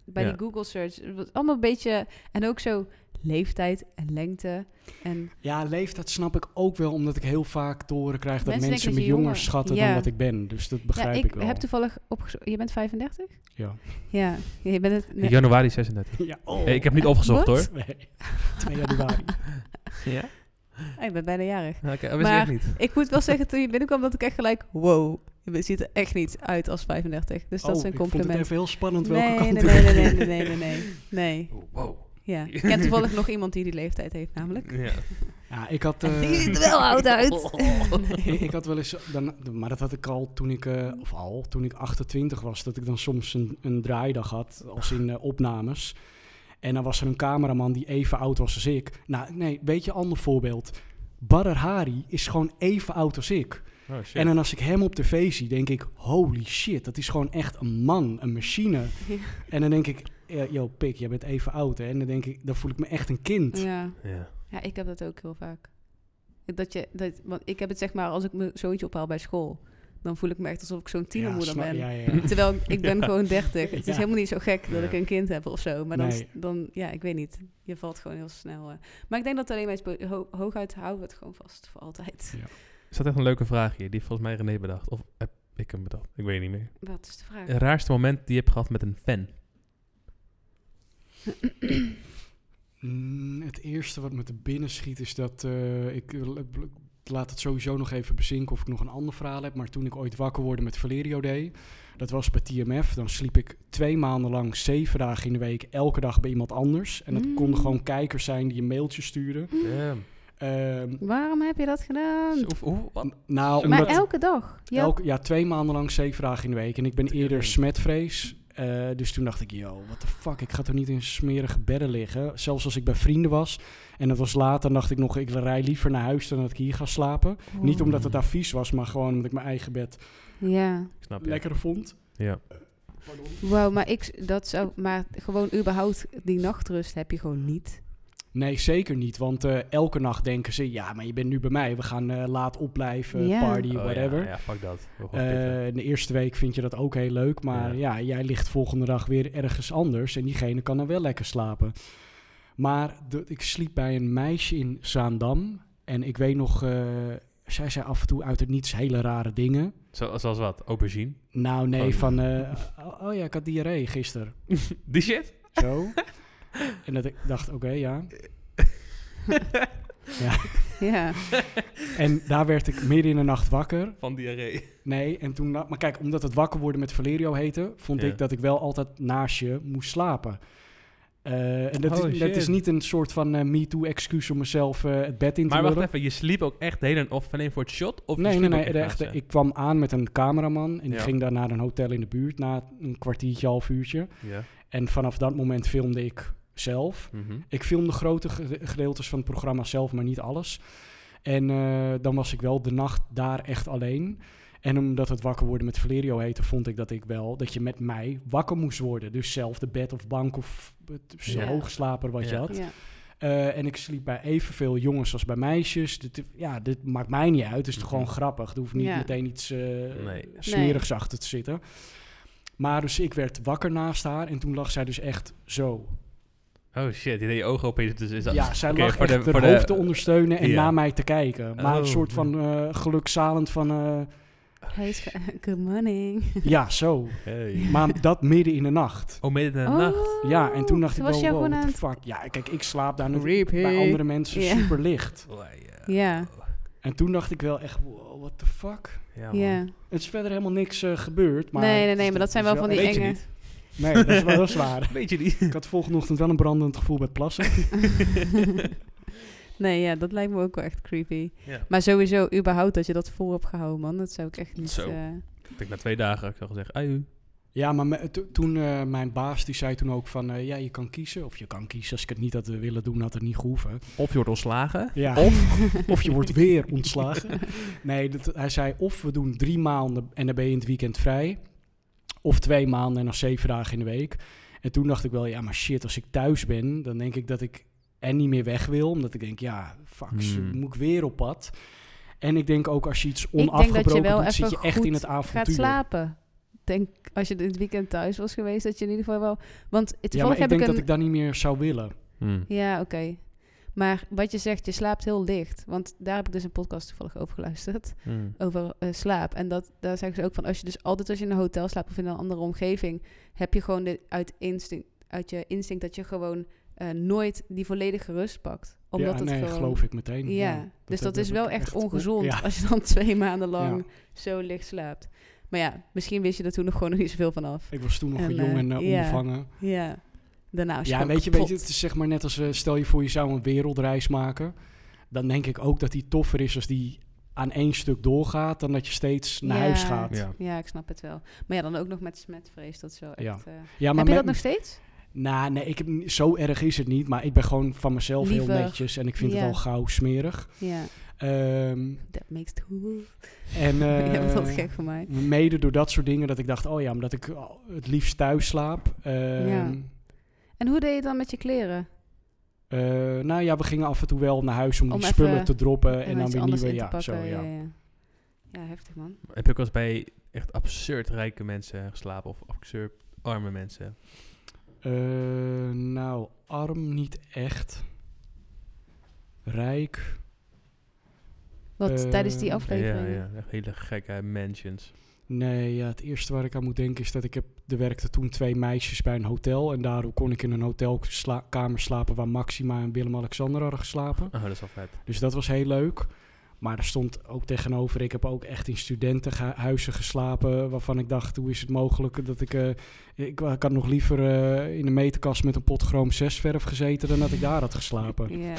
bij Ja. die Google search, het was allemaal een beetje... En ook zo leeftijd en lengte. En Ja, leeftijd snap ik ook wel, omdat ik heel vaak te horen krijg dat Mensen me jonger jonger- schatten Ja. dan wat ik ben. Dus dat begrijp ja, ik, ik, wel. heb toevallig opgezocht... Je bent 35? Ja. Ja, je bent het... Nee. januari 36. ja. Oh. Hey, ik heb niet opgezocht hoor. Nee, 2 januari. Ja? Oh, je bent bijna jarig. Oké, dat wist ik Maar- niet. Ik moet wel zeggen, toen je binnenkwam, dat ik echt gelijk... Wow, je ziet er echt niet uit als 35. Dus dat oh, is een ik vond compliment. het even heel spannend welke nee, kant nee, ik nee, nee, nee, nee, nee, nee. Nee, Wow. Ja. Ik ken toevallig nog iemand die die leeftijd heeft, namelijk. Ja. Ja, ik had... En die eh, ziet er wel oud uit. ik, ik had wel eens, dan, maar dat had ik al toen ik, eh, of al, toen ik 28 was, dat ik dan soms een, een draaidag had, als in eh, opnames. En dan was er een cameraman die even oud was als ik. Nou, nee, weet je, ander voorbeeld. Badr Hari is gewoon even oud als ik. Oh. En dan als ik hem op tv zie, denk ik, holy shit, dat is gewoon echt een man, een machine. Ja. En dan denk ik, yo, pik, jij bent even oud, hè? En dan denk ik, dan voel ik me echt een kind. Ja. ja. ja, ik heb dat ook heel vaak. Dat je, dat, want ik heb het zeg maar, als ik mijn zoontje ophaal bij school, dan voel ik me echt alsof ik zo'n tienermoeder ben. Ja, ja, ja. Terwijl ik ben gewoon 30. Het is helemaal niet zo gek dat Ja. ik een kind heb of zo. Maar dan, Nee. dan, ja, ik weet niet. Je valt gewoon heel snel. eh. Maar ik denk dat alleen maar iets ho hooguit houden we het gewoon vast voor altijd. Er staat echt een leuke vraag hier, die volgens mij René bedacht. Of heb ik hem bedacht? Ik weet niet meer. Wat is de vraag? Het raarste moment die je hebt gehad met een fan. Mm, het eerste wat me te binnen schiet is dat eh, ik laat het sowieso nog even bezinken of ik nog een ander verhaal heb. Maar toen ik ooit wakker word met Valerio Day, dat was bij TMF. Dan sliep ik twee maanden lang, zeven dagen in de week, elke dag bij iemand anders. En dat Mm. konden gewoon kijkers zijn die een mailtje stuurden. Damn. Ehm, Waarom heb je dat gedaan? Hoe, hoe, wat? nou, maar omdat elke dag? Ja. elke, ja, twee maanden lang, zeven dagen in de week. En ik ben eerder smetvrees. Eh, dus toen dacht ik, yo, what the fuck, ik ga toch niet in smerige bedden liggen. Zelfs als ik bij vrienden was. En dat was later, dan dacht ik nog, ik rij liever naar huis dan dat ik hier ga slapen. Niet omdat het daar vies was, maar gewoon omdat ik mijn eigen bed Ja. Ik snap je. lekkerder vond. Ja. Wauw, maar ik dat zou, maar gewoon überhaupt die nachtrust heb je gewoon niet. Nee, zeker niet. Want eh, elke nacht denken ze, ja, maar je bent nu bij mij. We gaan eh, laat opblijven, party, Oh, whatever. Ja, ja, fuck dat. Eh, de eerste week vind je dat ook heel leuk, maar ja. Ja. jij ligt volgende dag weer ergens anders en diegene kan dan wel lekker slapen. Maar de- ik sliep bij een meisje in Zaandam en ik weet nog, eh, zij zei af en toe uit het niets hele rare dingen. Zo, zoals wat? Aubergine? Nou nee, Oh. van, eh, oh, oh ja, ik had diarree gisteren. Die shit? Zo. en dat ik dacht, oké, ja. Ja. En daar werd ik midden in de nacht wakker. Van diarree. Nee, en toen... Maar kijk, omdat het wakker worden met Valerio heette... vond Ja. ik dat ik wel altijd naast je moest slapen. Eh, en dat, Oh, is, dat is niet een soort van eh MeToo-excuus om mezelf eh, het bed in te Maar wacht even, je sliep ook echt de hele of alleen voor het shot? Of Nee, nee, nee. echt ik kwam aan met een cameraman... en die Ja. ging daar naar een hotel in de buurt... na een kwartiertje, half uurtje. Ja. En vanaf dat moment filmde ik zelf. Mhm. Ik filmde grote gede- gedeeltes van het programma zelf, maar niet alles. En eh, dan was ik wel de nacht daar echt alleen. En omdat het wakker worden met Valerio heette, vond ik dat ik wel dat je met mij wakker moest worden. Dus zelf de bed of bank of het Ja. hoogslaper wat je had. ja. Eh, en ik sliep bij evenveel jongens als bij meisjes. Dit, ja, dit maakt mij niet uit. Het is toch Mhm. gewoon grappig. Er hoeft niet Ja. meteen iets eh Nee. smerigs achter te zitten. Maar dus ik werd wakker naast haar en toen lag zij dus echt zo. Oh shit, je deed je ogen opeens. Dus is dat... Ja, zij Oké, lag voor echt de- haar voor de- hoofd te ondersteunen en Ja. naar mij te kijken. Maar een Oh. soort van eh gelukzalend van... eh, Hey, good morning. ja, zo. Hey. Maar dat midden in de nacht. Oh, midden in de nacht. Ja, en toen dacht ik wel, wow, what the fuck. Ja, kijk, ik slaap daar nu bij andere mensen super licht. Oh, ja. Ja, En toen dacht ik wel echt, wow, what the fuck. Ja. Het is verder helemaal niks eh, gebeurd. Maar Nee, nee, nee, maar dat zijn wel van die enge- niet. Nee, dat is wel heel zwaar. Weet je niet. Ik had volgende ochtend wel een brandend gevoel bij het plassen. nee, ja, dat lijkt me ook wel echt creepy. Ja. Maar sowieso, überhaupt dat je dat voor hebt gehouden, man. Dat zou ik echt niet... Zo. eh, Ik denk na twee dagen had ik al gezegd, aju. Ja, maar me- to- toen eh, mijn baas die zei toen ook van... eh, ja, je kan kiezen. Of je kan kiezen. Als ik het niet had willen doen, had het niet gehoeven. Of je wordt ontslagen. Ja. Of, of je wordt weer ontslagen. Nee, dat, hij zei of we doen drie maanden en dan ben je in het weekend vrij. Of twee maanden en dan zeven dagen in de week. En toen dacht ik wel, ja, maar shit, als ik thuis ben, dan denk ik dat ik en niet meer weg wil. Omdat ik denk, ja, fuck, Hmm. moet ik weer op pad. En ik denk ook als je iets denk je onafgebroken wel doet, zit je echt in het avontuur. gaat slapen. Denk, als je het weekend thuis was geweest, dat je in ieder geval wel... Want Ja, maar toevallig ik heb denk ik een... dat ik dat niet meer zou willen. Hmm. Ja, oké. Maar wat je zegt, je slaapt heel licht. Want daar heb ik dus een podcast toevallig over geluisterd. Hmm. Over eh, slaap. En dat, daar zeggen ze ook van... Als je dus altijd als je in een hotel slaapt of in een andere omgeving... heb je gewoon de, uit, instinct, uit je instinct dat je gewoon eh, nooit die volledige rust pakt. Omdat ja, het nee, gewoon... geloof ik meteen. Ja, dus dat is wel echt on- ongezond Ja. als je dan twee maanden lang zo licht slaapt. Maar ja, misschien wist je er toen nog gewoon nog niet zoveel van af. Ik was toen nog En, jong en uh, onbevangen. Ja, daarna je Ja, weet je, weet je, het is zeg maar net als, eh, stel je voor je zou een wereldreis maken. dan denk ik ook dat die toffer is als die aan één stuk doorgaat, dan dat je steeds naar Ja. huis gaat. Ja. Ja, ik snap het wel. Maar ja, dan ook nog met smetvrees. Dat is wel echt... Ja. eh, Ja, Heb je met- dat nog steeds? Nou, nee, ik heb, zo erg is het niet, maar ik ben gewoon van mezelf Liever. heel netjes en ik vind Ja. het al gauw smerig. Ja, Ehm, that makes it cool. en ja, eh, gek voor mij. mede door dat soort dingen dat ik dacht, oh ja, omdat ik het liefst thuis slaap. Ehm, Ja. En hoe deed je het dan met je kleren? eh, nou ja, we gingen af en toe wel naar huis om, Om die spullen te droppen en, dan weer nieuwe. in te Ja, pakken. zo, ja. ja, ja. Ja, heftig man. Heb je ook wel eens bij echt absurd rijke mensen geslapen? Of absurd arme mensen? Eh, nou, arm niet echt. Rijk. Wat, Eh, tijdens die Ja, aflevering? ja, echt hele gekke mansions. Nee, ja, het eerste waar ik aan moet denken is dat ik heb... Er werkten toen twee meisjes bij een hotel. En daardoor kon ik in een hotelkamer slapen waar Maxima en Willem-Alexander hadden geslapen. Oh, dat is wel vet. Dus dat was heel leuk. Maar er stond ook tegenover, ik heb ook echt in studentenhuizen geslapen, waarvan ik dacht, hoe is het mogelijk dat ik... eh, ik, ik had nog liever eh, in de meterkast met een pot chroom 6 verf gezeten dan dat ik daar had geslapen. Ja.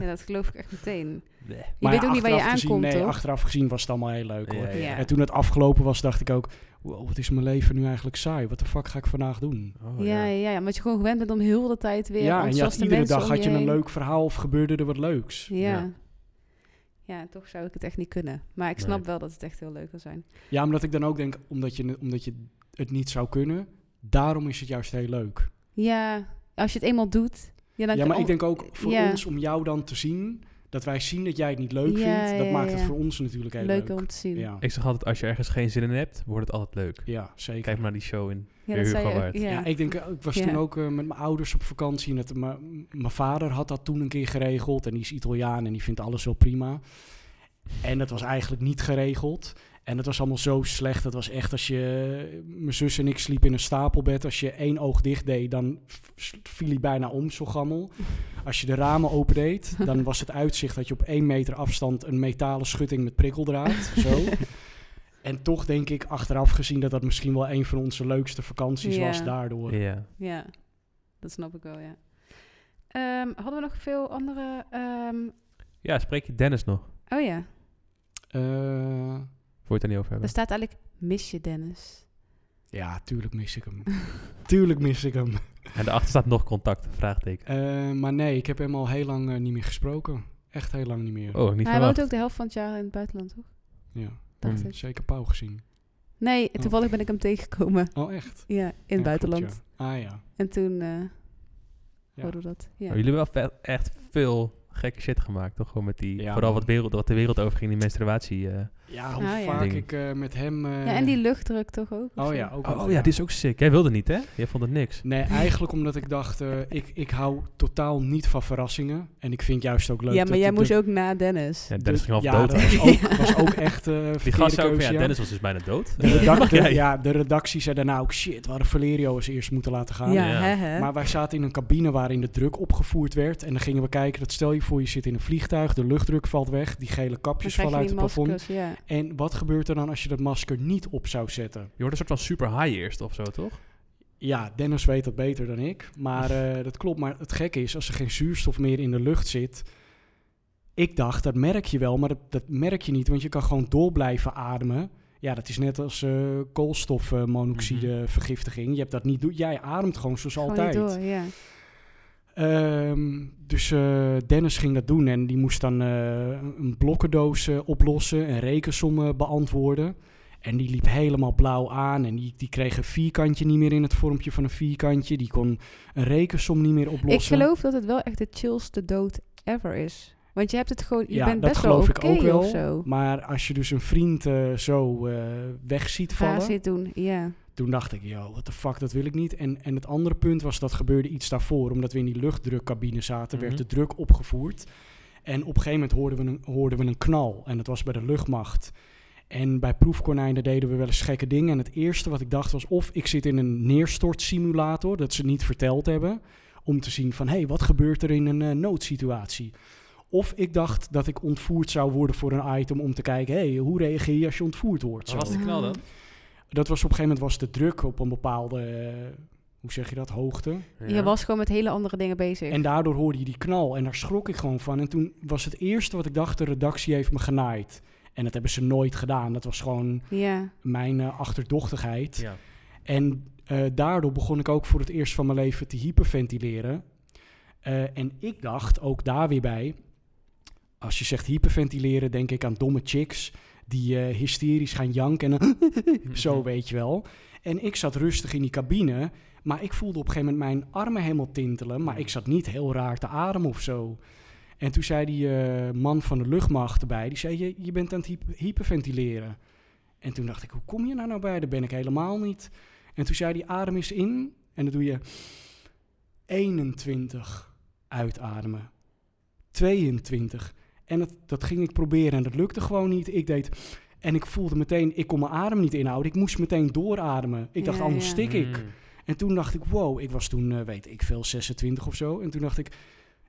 Ja, dat geloof ik echt meteen. Bleh. Je Maar weet ja, ook niet waar je achteraf gezien- aankomt, nee, toch? achteraf gezien was het allemaal heel leuk hoor. Ja, ja. Ja. En toen het afgelopen was, dacht ik ook, wow, wat is mijn leven nu eigenlijk saai? Wat de fuck ga ik vandaag doen? Oh, ja, ja, ja, omdat je gewoon gewend bent om heel de tijd weer ja, en je had iedere dag had je een leuk verhaal of gebeurde er wat leuks. Ja. Ja. toch zou ik het echt niet kunnen. Maar ik Nee. snap wel dat het echt heel leuk wil zijn. Ja, omdat ik dan ook denk, omdat je, omdat je het niet zou kunnen, daarom is het juist heel leuk. Ja, als je het eenmaal doet. Ja, dan ja, maar ik denk ook voor ja. ons om jou dan te zien, dat wij zien dat jij het niet leuk Ja, vindt, dat ja, maakt het ja. voor ons natuurlijk heel leuker leuk. om te zien. Ja, Ja, Ik zeg altijd, als je ergens geen zin in hebt, wordt het altijd leuk. ja, zeker. Kijk maar naar die show in. dat zei je ook. Waard. Ja. Ja, ik denk, ik was Ja. toen ook eh, met mijn ouders op vakantie. En het, mijn vader had dat toen een keer geregeld. En die is Italiaan en die vindt alles wel prima. En dat was eigenlijk niet geregeld. En het was allemaal zo slecht. Het was echt als je... Mijn zus en ik sliepen in een stapelbed. Als je één oog dicht deed, dan viel hij bijna om, zo gammel. Als je de ramen opendeed, dan was het uitzicht dat je op één meter afstand... een metalen schutting met prikkeldraad, zo. En toch denk ik, achteraf gezien, dat dat misschien wel een van onze leukste vakanties was daardoor. Ja. Ja, dat snap ik wel, ja. Ehm, hadden we nog veel andere... ehm, ja, spreek je Dennis nog? oh ja, Eh, je het er niet over er staat eigenlijk... Mis je Dennis? ja, tuurlijk mis ik hem. tuurlijk mis ik hem. En daarachter staat nog contact, vraagteken. Eh, maar nee, ik heb hem al heel lang eh, niet meer gesproken. Echt heel lang niet meer. Oh, niet Hij woont ook de helft van het jaar in het buitenland, toch? Ja, Dacht Hmm. ik. zeker Pauw gezien. Nee, Oh. toevallig ben ik hem tegengekomen. Oh, echt? Ja, in het Ja, buitenland. ja. Ah ja. En toen eh Ja. hoorden we dat. Ja. Jullie hebben wel echt veel gekke shit gemaakt, toch? Gewoon met die, Ja, vooral wat, wereld, wat de wereld over ging, die menstruatie. eh. Ja, hoe Ah, ja. vaak ik eh, met hem... eh, ja, en die luchtdruk toch ook? Oh ja, ook Oh, nog, ja, die is ook sick. Jij wilde niet, hè? Jij vond het niks. Nee, eigenlijk omdat ik dacht, eh, ik, ik hou totaal niet van verrassingen. En ik vind juist ook leuk Ja, dat maar jij de- moest ook na Dennis. Ja, Dennis ging half ja, dood. dat was ook, was ook echt eh Die gast ook ja. Dennis was dus bijna dood. De, ja, de redactie zei daarna ook, shit, we hadden Valerio als eerst moeten laten gaan. Ja, Ja. hè, hè? Maar wij zaten in een cabine waarin de druk opgevoerd werd. En dan gingen we kijken, dat stel je voor, je zit in een vliegtuig, de luchtdruk valt weg, die gele kapjes vallen uit het plafond. ja. En wat gebeurt er dan als je dat masker niet op zou zetten? Je wordt een soort van super high eerst of zo, toch? Ja, Dennis weet dat beter dan ik. Maar eh, dat klopt. Maar het gekke is, als er geen zuurstof meer in de lucht zit. Ik dacht, dat merk je wel, maar dat, dat merk je niet. Want je kan gewoon door blijven ademen. Ja, dat is net als eh koolstofmonoxide vergiftiging. Je hebt dat niet doen. Jij ademt gewoon zoals Gewoon altijd. niet door, ja. Ehm, dus eh, Dennis ging dat doen en die moest dan eh, een blokkendoos eh, oplossen en rekensommen beantwoorden. En die liep helemaal blauw aan en die, die kreeg een vierkantje niet meer in het vormpje van een vierkantje. Die kon een rekensom niet meer oplossen. Ik geloof dat het wel echt de chillste dood ever is. Want je hebt het gewoon, je ja, bent dat best wel geloof oké ik ook wel. of zo. Maar als je dus een vriend zo weg ziet vallen, zit doen, ja. Toen dacht ik, yo, what the fuck, dat wil ik niet. En, en het andere punt was, dat gebeurde iets daarvoor. Omdat we in die luchtdrukcabine zaten, werd Mhm. de druk opgevoerd. En op een gegeven moment hoorden we, een, hoorden we een knal. En dat was bij de luchtmacht. En bij proefkonijnen deden we wel eens gekke dingen. En het eerste wat ik dacht was, of ik zit in een neerstortsimulator, dat ze niet verteld hebben. Om te zien van, hé, hey, wat gebeurt er in een eh, noodsituatie? Of ik dacht dat ik ontvoerd zou worden voor een item om te kijken, hé, hey, hoe reageer je als je ontvoerd wordt? Wat was de knal dan? Dat was op een gegeven moment was de druk op een bepaalde, eh, hoe zeg je dat, hoogte. Je was gewoon met hele andere dingen bezig. En daardoor hoorde je die knal en daar schrok ik gewoon van. En toen was het eerste wat ik dacht, de redactie heeft me genaaid. En dat hebben ze nooit gedaan. Dat was gewoon ja. mijn eh, achterdochtigheid. Ja. En eh, daardoor begon ik ook voor het eerst van mijn leven te hyperventileren. Eh, en ik dacht ook daar weer bij, als je zegt hyperventileren, denk ik aan domme chicks die eh, hysterisch gaan janken en zo weet je wel. En ik zat rustig in die cabine, maar ik voelde op een gegeven moment mijn armen helemaal tintelen, maar ik zat niet heel raar te ademen of zo. En toen zei die eh, man van de luchtmacht erbij, die zei, je, je bent aan het hyper- hyperventileren. En toen dacht ik, hoe kom je nou nou bij? Dat ben ik helemaal niet. En toen zei hij, adem eens in. En dan doe je 21 uitademen. 22. En dat, dat ging ik proberen en dat lukte gewoon niet. Ik deed... En ik voelde meteen, ik kon mijn adem niet inhouden. Ik moest meteen doorademen. Ik dacht, Ja, anders ja. stik ik. Mm. En toen dacht ik, wow, ik was toen, eh, weet ik veel, 26 of zo. En toen dacht ik,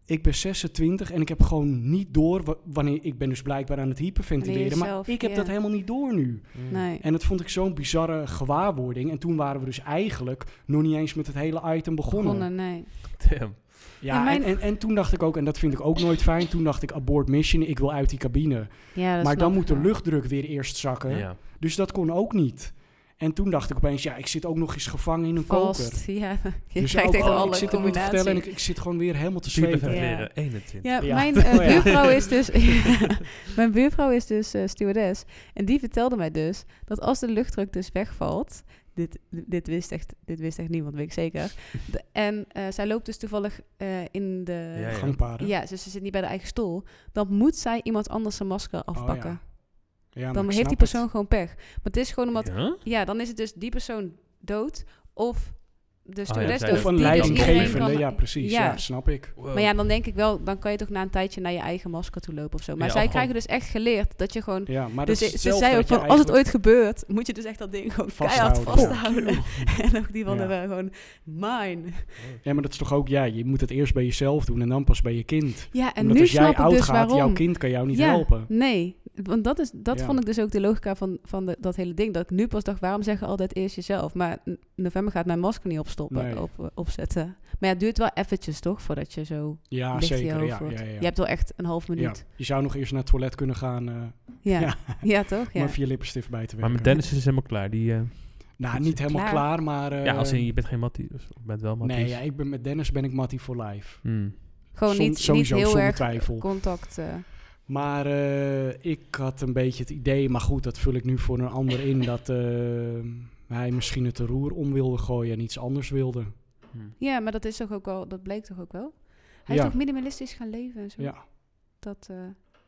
ik ben 26 en ik heb gewoon niet door wa- wanneer ik ben dus blijkbaar aan het hyperventileren. Maar ik heb ja. dat helemaal niet door nu. Mm. Nee. En dat vond ik zo'n bizarre gewaarwording. En toen waren we dus eigenlijk nog niet eens met het hele item begonnen. Begonnen, nee. Damn. Ja, En mijn- en, en, en toen dacht ik ook, en dat vind ik ook nooit fijn, toen dacht ik abort mission, ik wil uit die cabine. Ja, dat maar dan moet de luchtdruk weer eerst zakken. Ja. Dus dat kon ook niet. En toen dacht ik opeens, ja, ik zit ook nog eens gevangen in een koker. Ja. Je Dus krijgt ook, echt oh, alle ik zit hem nu te vertellen en ik, ik zit gewoon weer helemaal te zweten. Hyperventileren, 21. Ja, Ja. mijn eh, Oh ja. buurvrouw is dus... mijn buurvrouw is dus stewardess. En die vertelde mij dus dat als de luchtdruk dus wegvalt... Dit, dit, wist, echt, dit wist echt niemand, weet ik zeker. De- en eh, zij loopt dus toevallig eh, in de... Ja, ja. Gangpaden. Ja, dus ze zit niet bij de eigen stoel. Dan moet zij iemand anders zijn masker Oh, afpakken. ja. Dan heeft die persoon het. gewoon pech. Maar het is gewoon omdat... Ja? Ja? dan is het dus die persoon dood of de ja, stewardess zij- dood. Of een die dus iedereen leidinggevende, kan- ja precies. Ja. snap ik. Wow. Maar ja, dan denk ik wel, dan kan je toch na een tijdje naar je eigen masker toe lopen of zo. Maar Ja, zij krijgen dus echt geleerd dat je gewoon... Ja, maar dus dat ze, zei ook van, als het ooit gebeurt, moet je dus echt dat ding gewoon keihard Vasthouden, ja. vasthouden. en ook die van Ja. de gewoon, mine. Ja, maar dat is toch ook, ja, je moet het eerst bij jezelf doen en dan pas bij je kind. Ja, en Omdat nu als jij snap oud dus gaat, waarom. jouw kind kan jou niet ja, helpen. Nee, want dat, is, dat Ja. vond ik dus ook de logica van, van de, dat hele ding. Dat ik nu pas dacht, waarom zeggen altijd eerst jezelf? Maar in november gaat mijn masker niet opstoppen, Nee. op, eh, opzetten. Maar ja, het duurt wel eventjes toch, voordat je zo... Ja, hij zeker. over Ja, wordt. ja, ja. Je hebt wel echt een half Ja. minuut. Je zou nog eerst naar het toilet kunnen gaan eh, Ja, Ja. ja. toch? om Ja. even je lippenstift bij te Maar werken. met Dennis is het helemaal klaar. Die, eh, Nou, niet helemaal Klaar. klaar, maar... ja, als in, je bent geen Mattie, dus je bent wel Matties. Nee, ja, ik ben met Dennis ben ik Mattie for life. Hmm. Gewoon niet, niet sowieso, heel zonder erg twijfel. contact. Eh. Maar eh, ik had een beetje het idee, maar goed, dat vul ik nu voor een ander in, dat eh, hij misschien het roer om wilde gooien en iets anders wilde. Hmm. Ja, maar dat is toch ook wel, dat bleek toch ook wel? Hij Ja. is toch minimalistisch gaan leven en zo? Ja, Dat, eh,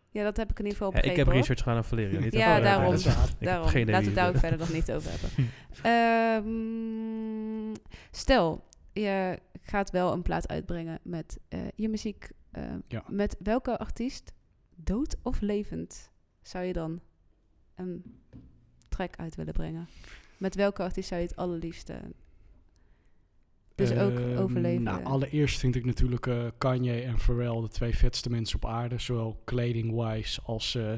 ja, dat heb ik in ieder geval Ja, begrepen. ik heb research gedaan aan Valerio. Niet Ja, aan- daarom. Daarom, geen idee laten we het daar ook verder nog niet over hebben. Ehm, stel, je gaat wel een plaat uitbrengen met eh, je muziek. eh, Ja. Met welke artiest, dood of levend, zou je dan een track uit willen brengen? Met welke artiest zou je het allerliefste... Dus ook Ehm, overleven. Nou, allereerst vind ik natuurlijk eh, Kanye en Pharrell de twee vetste mensen op aarde. Zowel kleding-wise als eh,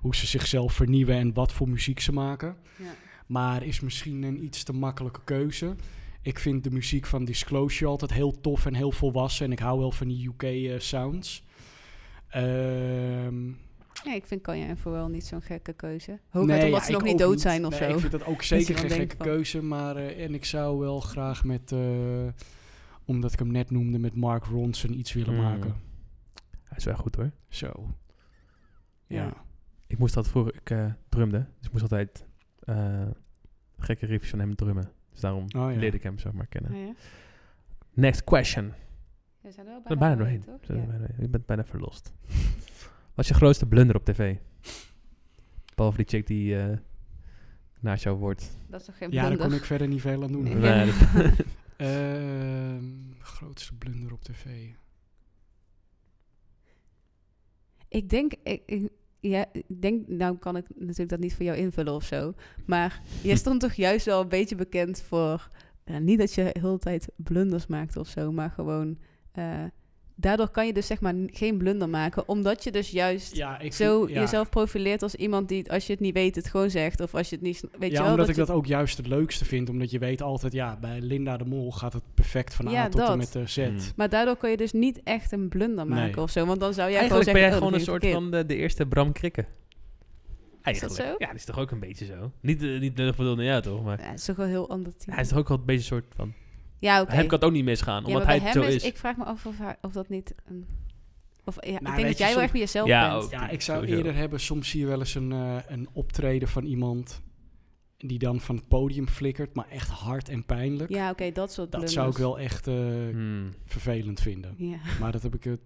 hoe ze zichzelf vernieuwen en wat voor muziek ze maken. Ja. Maar is misschien een iets te makkelijke keuze. Ik vind de muziek van Disclosure altijd heel tof en heel volwassen. En ik hou wel van die UK-sounds. Ehm Ja, ik vind Kanye en Pharrell niet zo'n gekke keuze. Hooguit nee, omdat ja, ze nog niet dood zijn of Nee, zo. Ik vind dat ook je zeker dan geen gekke van- keuze. Maar, eh, en ik zou wel graag met, eh, omdat ik hem net noemde, met Mark Ronson iets willen Mm. maken. Hij is wel goed hoor. Zo. Ja. Ja. Ik moest dat voor ik eh, drumde. Dus ik moest altijd eh, gekke riffjes van hem drummen. Dus daarom Oh, ja. leerde ik hem zeg maar kennen. Ja? Next question. We zijn er wel ben bijna doorheen. toch? We zijn er Ja. bijna doorheen. Ik ben bijna verlost. Wat is je grootste blunder op tv? Behalve die chick die eh, naast jou wordt. Dat is toch geen Ja, daar blunder? kon ik verder niet veel aan doen. Nee. Ehm, grootste blunder op tv. Ik denk, ik, ik- ja, ik denk, nou kan ik natuurlijk dat niet voor jou invullen of zo. Maar jij stond toch juist wel een beetje bekend voor, ja, niet dat je de hele tijd blunders maakt of zo, maar gewoon eh, daardoor kan je dus zeg maar geen blunder maken, omdat je dus juist Ja, ik zo vind- ja. jezelf profileert als iemand die, als je het niet weet, het gewoon zegt. Of als je het niet, weet ja, je wel. omdat ik je- dat ook juist het leukste vind. Omdat je weet altijd, ja, bij Linda de Mol gaat het perfect van A Ja, tot en dat. met de Z. Hmm. Maar daardoor kun je dus niet echt een blunder maken Nee. of zo. Want dan zou jij Eigenlijk ben gewoon jij zeggen, gewoon oh, een dat soort van de, de eerste Bram Krikke. dat Eigenlijk. zo? Ja, dat is toch ook een beetje zo. Niet, eh, niet de bedoelde ja, toch? Maar. Ja, het is toch wel een heel ander team. hij is toch ook wel een beetje een soort van... Ja, oké. Hem kan het ook niet misgaan, Ja, omdat maar hij het hem zo is, is. ik vraag me af of, hij- of dat niet... een- of, ja, ik denk dat jij wel echt bij jezelf Ja, bent. ook. Ja, ik zou Sowieso. eerder hebben, soms zie je wel eens een, eh, een optreden van iemand die dan van het podium flikkert, maar echt hard en pijnlijk. Ja, oké, dat soort dat blunders. zou ik wel echt eh, Hmm. vervelend vinden. Ja, Maar dat heb ik het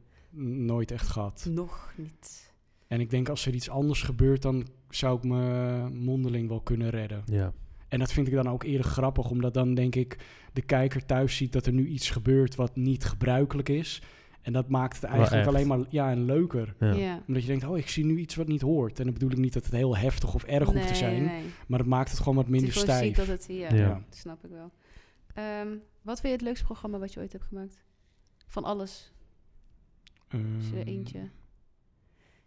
nooit echt gehad. nog niet. En ik denk als er iets anders gebeurt, dan zou ik me mondeling wel kunnen redden. Ja. En dat vind ik dan ook eerder grappig, omdat dan denk ik de kijker thuis ziet dat er nu iets gebeurt wat niet gebruikelijk is. En dat maakt het eigenlijk alleen maar ja, en leuker. Ja. Ja. Omdat je denkt, oh, ik zie nu iets wat niet hoort. En dan bedoel ik niet dat het heel heftig of erg hoeft te zijn. nee. Maar het maakt het gewoon wat Het minder gewoon stijf. dat het hier... Ja. Ja. Dat snap ik wel. Ehm, wat vind je het leukste programma wat je ooit hebt gemaakt? Van alles. Ehm, eentje...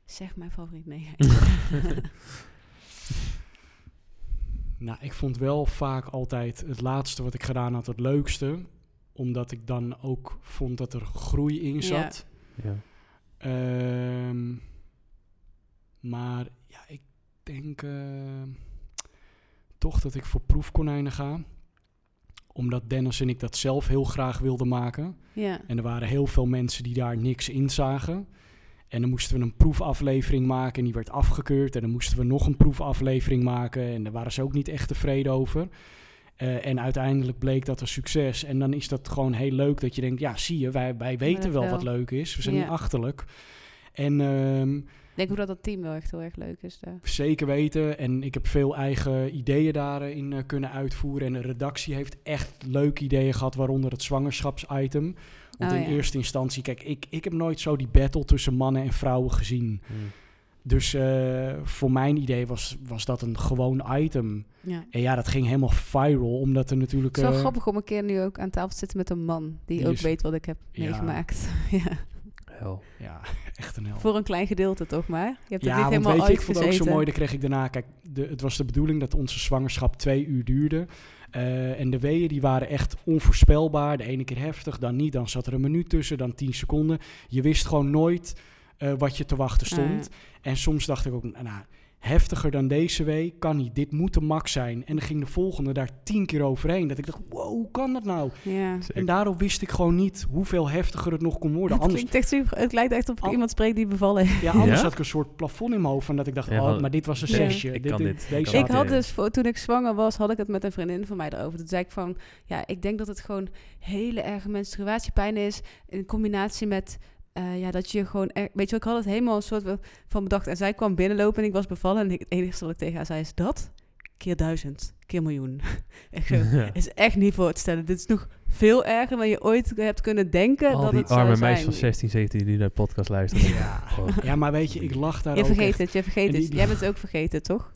Zeg mijn favoriet. Nee. Nou, ik vond wel vaak altijd het laatste wat ik gedaan had het leukste. Omdat ik dan ook vond dat er groei in zat. Ja. Ehm, maar ja, ik denk eh, toch dat ik voor proefkonijnen ga. Omdat Dennis en ik dat zelf heel graag wilden maken. ja. En er waren heel veel mensen die daar niks in zagen. En dan moesten we een proefaflevering maken en die werd afgekeurd. En dan moesten we nog een proefaflevering maken en daar waren ze ook niet echt tevreden over. Eh, en uiteindelijk bleek dat een succes. En dan is dat gewoon heel leuk dat je denkt, ja zie je, wij, wij weten wel wel. wat leuk is. We zijn Ja. niet achterlijk. En ehm, Ik denk ook dat dat team wel echt heel erg leuk is daar. Zeker weten. En ik heb veel eigen ideeën daarin eh, kunnen uitvoeren. En de redactie heeft echt leuke ideeën gehad, waaronder het zwangerschapsitem. Want Oh, in ja. eerste instantie, kijk, ik, ik heb nooit zo die battle tussen mannen en vrouwen gezien. Hmm. Dus eh, voor mijn idee was, was dat een gewoon item. Ja. En ja, dat ging helemaal viral, omdat er natuurlijk... Het is wel eh, grappig om een keer nu ook aan tafel te zitten met een man die, Die ook is- weet wat ik heb Ja. meegemaakt. ja. Hel. Ja, echt een hel. Voor een klein gedeelte toch maar. Je hebt ja, het niet want helemaal weet je, ik vond het ook zo mooi. Dan kreeg ik daarna, kijk, de, het was de bedoeling dat onze zwangerschap twee uur duurde. Eh, en de weeën die waren echt onvoorspelbaar. De ene keer heftig, dan niet. Dan zat er een minuut tussen, dan tien seconden. Je wist gewoon nooit eh, wat je te wachten stond. En soms dacht ik ook, nou, heftiger dan deze week kan niet. Dit moet de max zijn. En dan ging de volgende daar tien keer overheen. Dat ik dacht, wow, hoe kan dat nou? Ja. En daardoor wist ik gewoon niet hoeveel heftiger het nog kon worden. Het, Anders, echt super, het lijkt echt of ik Al- iemand spreekt die bevallen heeft. ja, anders Ja? had ik een soort plafond in mijn hoofd. Van dat ik dacht, Ja, oh, maar dit was een zesje. Ik kan dit. Deze Ik had dus, voor, toen ik zwanger was, had ik het met een vriendin van mij erover. Toen zei ik van, ja, ik denk dat het gewoon hele erge menstruatiepijn is. In combinatie met, eh, ja, dat je gewoon, er, weet je ik had het helemaal een soort van bedacht. En zij kwam binnenlopen en ik was bevallen. En ik, het enige wat ik tegen haar zei is, dat? Keer duizend, keer miljoen. echt zo, Ja. is echt niet voor te stellen. Dit is nog veel erger dan je ooit hebt kunnen denken Al dat die het arme meisjes van 16, 17 die naar de podcast luisteren. Ja. Oh. ja, maar weet je, ik lach daar Je ook vergeet echt. het, je vergeet het. die- Jij bent het ook vergeten, toch?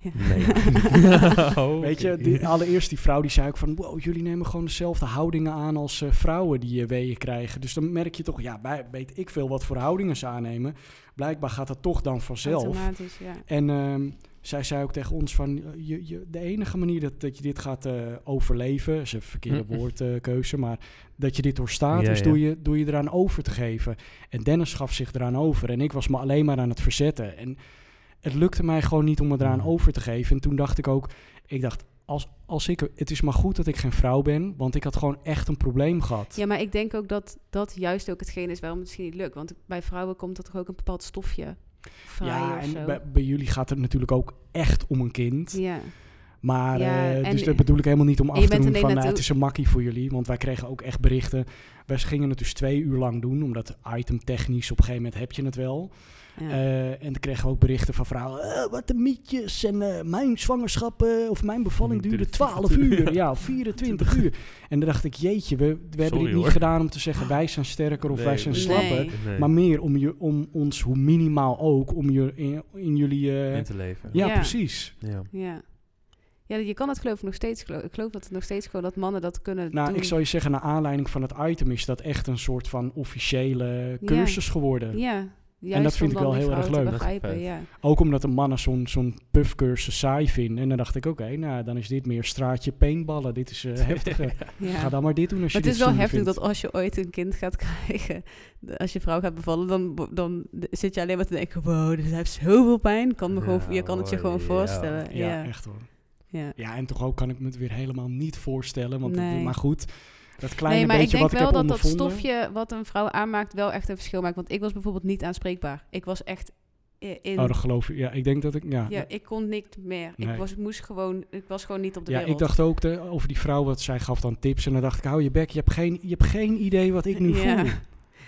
Ja. Nee. Oh, Weet je, die, allereerst die vrouw die zei ook van... wow, jullie nemen gewoon dezelfde houdingen aan als eh, vrouwen die uh, weeën krijgen. Dus dan merk je toch, ja, bij, weet ik veel wat voor houdingen ze aannemen. Blijkbaar gaat dat toch dan vanzelf. Automatisch, ja. En ehm, zij zei ook tegen ons van... Je, je, de enige manier dat, dat je dit gaat eh, overleven... is een verkeerde woordkeuze, maar... dat je dit doorstaat, Ja, is ja. door je, door je eraan over te geven. En Dennis gaf zich eraan over. En ik was me alleen maar aan het verzetten. En het lukte mij gewoon niet om me eraan over te geven. En toen dacht ik ook... Ik dacht, als, als ik... Het is maar goed dat ik geen vrouw ben... want ik had gewoon echt een probleem gehad. Ja, maar ik denk ook dat dat juist ook hetgeen is waarom het misschien niet lukt. Want bij vrouwen komt er toch ook een bepaald stofje vrij Ja, of en zo. bij, bij jullie gaat het natuurlijk ook echt om een kind. ja. Maar, Ja, eh, dus dat bedoel ik helemaal niet om af te doen van, nou, naartoe- het is een makkie voor jullie. Want wij kregen ook echt berichten. Wij gingen het dus twee uur lang doen, omdat item technisch op een gegeven moment heb je het wel. Ja. Eh, en dan kregen we ook berichten van vrouwen, "Eh, wat een mietjes. En eh, mijn zwangerschap eh, of mijn bevalling Duurde duurde 12 uur. Ja. Ja, of 24 uur. En dan dacht ik, jeetje, we, we hebben dit niet hoor. gedaan om te zeggen, wij zijn sterker of Nee, wij zijn nee. slapper. Nee. Nee. Maar meer om, je, om ons, hoe minimaal ook, om je in, in jullie... eh, in te leven. ja, Ja. precies. Ja. ja. Ja, je kan het geloof ik nog steeds. Geloof, ik geloof dat het nog steeds gewoon dat mannen dat kunnen Nou, doen. ik zou je zeggen, naar aanleiding van het item is dat echt een soort van officiële cursus geworden. Ja, juist dat vind ik wel heel erg leuk. begrijpen, Vet. ja. Ook omdat de mannen zo'n zo'n puffcursus saai vinden. En dan dacht ik, oké, nou dan is dit meer straatje paintballen. Dit is eh heftiger. ja. Ga dan maar dit doen als Maar je het is wel heftig vindt. dat als je ooit een kind gaat krijgen, als je vrouw gaat bevallen, dan, dan zit je alleen maar te denken, wow, dit heeft zoveel pijn. Kan me gewoon, je kan het je gewoon voorstellen. Ja, Ja, echt hoor. ja. Ja, en toch ook kan ik me het weer helemaal niet voorstellen. Want Nee. maar goed, dat kleine Nee, maar ik denk wat ik wel heb dat dat stofje wat een vrouw aanmaakt wel echt een verschil maakt. Want ik was bijvoorbeeld niet aanspreekbaar. Ik was echt in... Oh, dat geloof ik. Ja, ik denk dat ik... Ja, ja, ik kon niet meer. Nee. Ik, was, ik moest gewoon, ik was gewoon niet op de ja wereld. ik dacht ook de, over die vrouw, wat zij gaf dan tips. En dan dacht ik, hou je bek, je hebt geen, je hebt geen idee wat ik nu Ja. voel.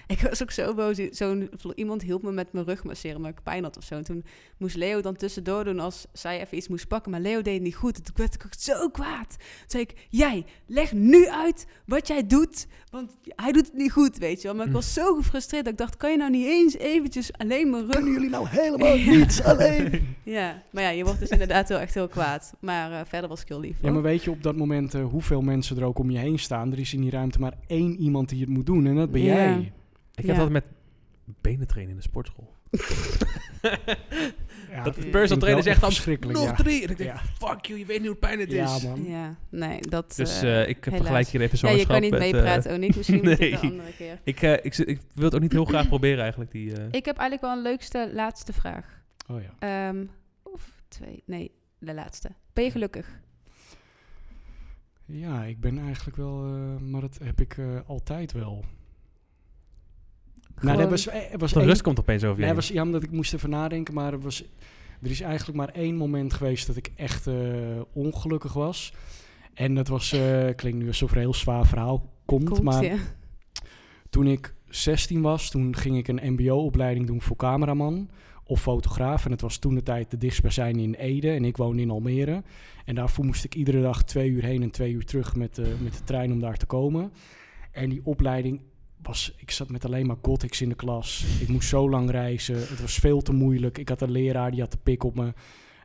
Ik was ook zo boos. Zo'n, iemand hielp me met mijn rug masseren, maar ik pijn had of zo. En toen moest Leo dan tussendoor doen als zij even iets moest pakken. Maar Leo deed het niet goed. En toen werd ik zo kwaad. Toen zei ik, jij, leg nu uit wat jij doet. Want hij doet het niet goed, weet je wel. Maar ik was zo gefrustreerd dat ik dacht, kan je nou niet eens eventjes alleen mijn rug... Kunnen jullie nou helemaal Ja. niets alleen? Ja, maar ja, je wordt dus inderdaad wel echt heel kwaad. Maar eh, verder was ik heel lief. Ja, maar weet je op dat moment eh, hoeveel mensen er ook om je heen staan? Er is in die ruimte maar één iemand die het moet doen en dat ben Ja. jij. Ik Ja. heb dat met benen trainen in de sportschool. Ja, dat de personal trainer zegt dan, verschrikkelijk, nog ja. drie. En ik denk, Ja. fuck you, je weet niet hoe pijn het Ja, is. man. Ja, nee, dat... Dus eh, eh, ik helaas. vergelijk hier even ja, je kan niet eh, meepraten, ook niet. Misschien moet je het nee. de andere keer. ik, eh, ik, wil het ook niet heel graag proberen eigenlijk. Die, eh, Ik heb eigenlijk wel een leukste laatste vraag. Oh ja. Ehm, of twee, nee, de laatste. Ben je gelukkig? Ja, ik ben eigenlijk wel, eh, maar dat heb ik eh, altijd wel. Nou, dat was, eh, was de één- rust komt opeens over je Nee, was, ja, omdat ik moest even nadenken, maar er, was, er is eigenlijk maar één moment geweest dat ik echt eh, ongelukkig was. En dat was, eh klinkt nu alsof er een heel zwaar verhaal komt, Komt, maar ja. toen ik 16 was, toen ging ik een mbo-opleiding doen voor cameraman of fotograaf. En het was toen de tijd de dichtstbijzijnde in Ede en ik woonde in Almere. En daarvoor moest ik iedere dag twee uur heen en twee uur terug met, de met de trein om daar te komen. En die opleiding was, ik zat met alleen maar gothics in de klas. Ik moest zo lang reizen, het was veel te moeilijk. Ik had een leraar die had de pik op me.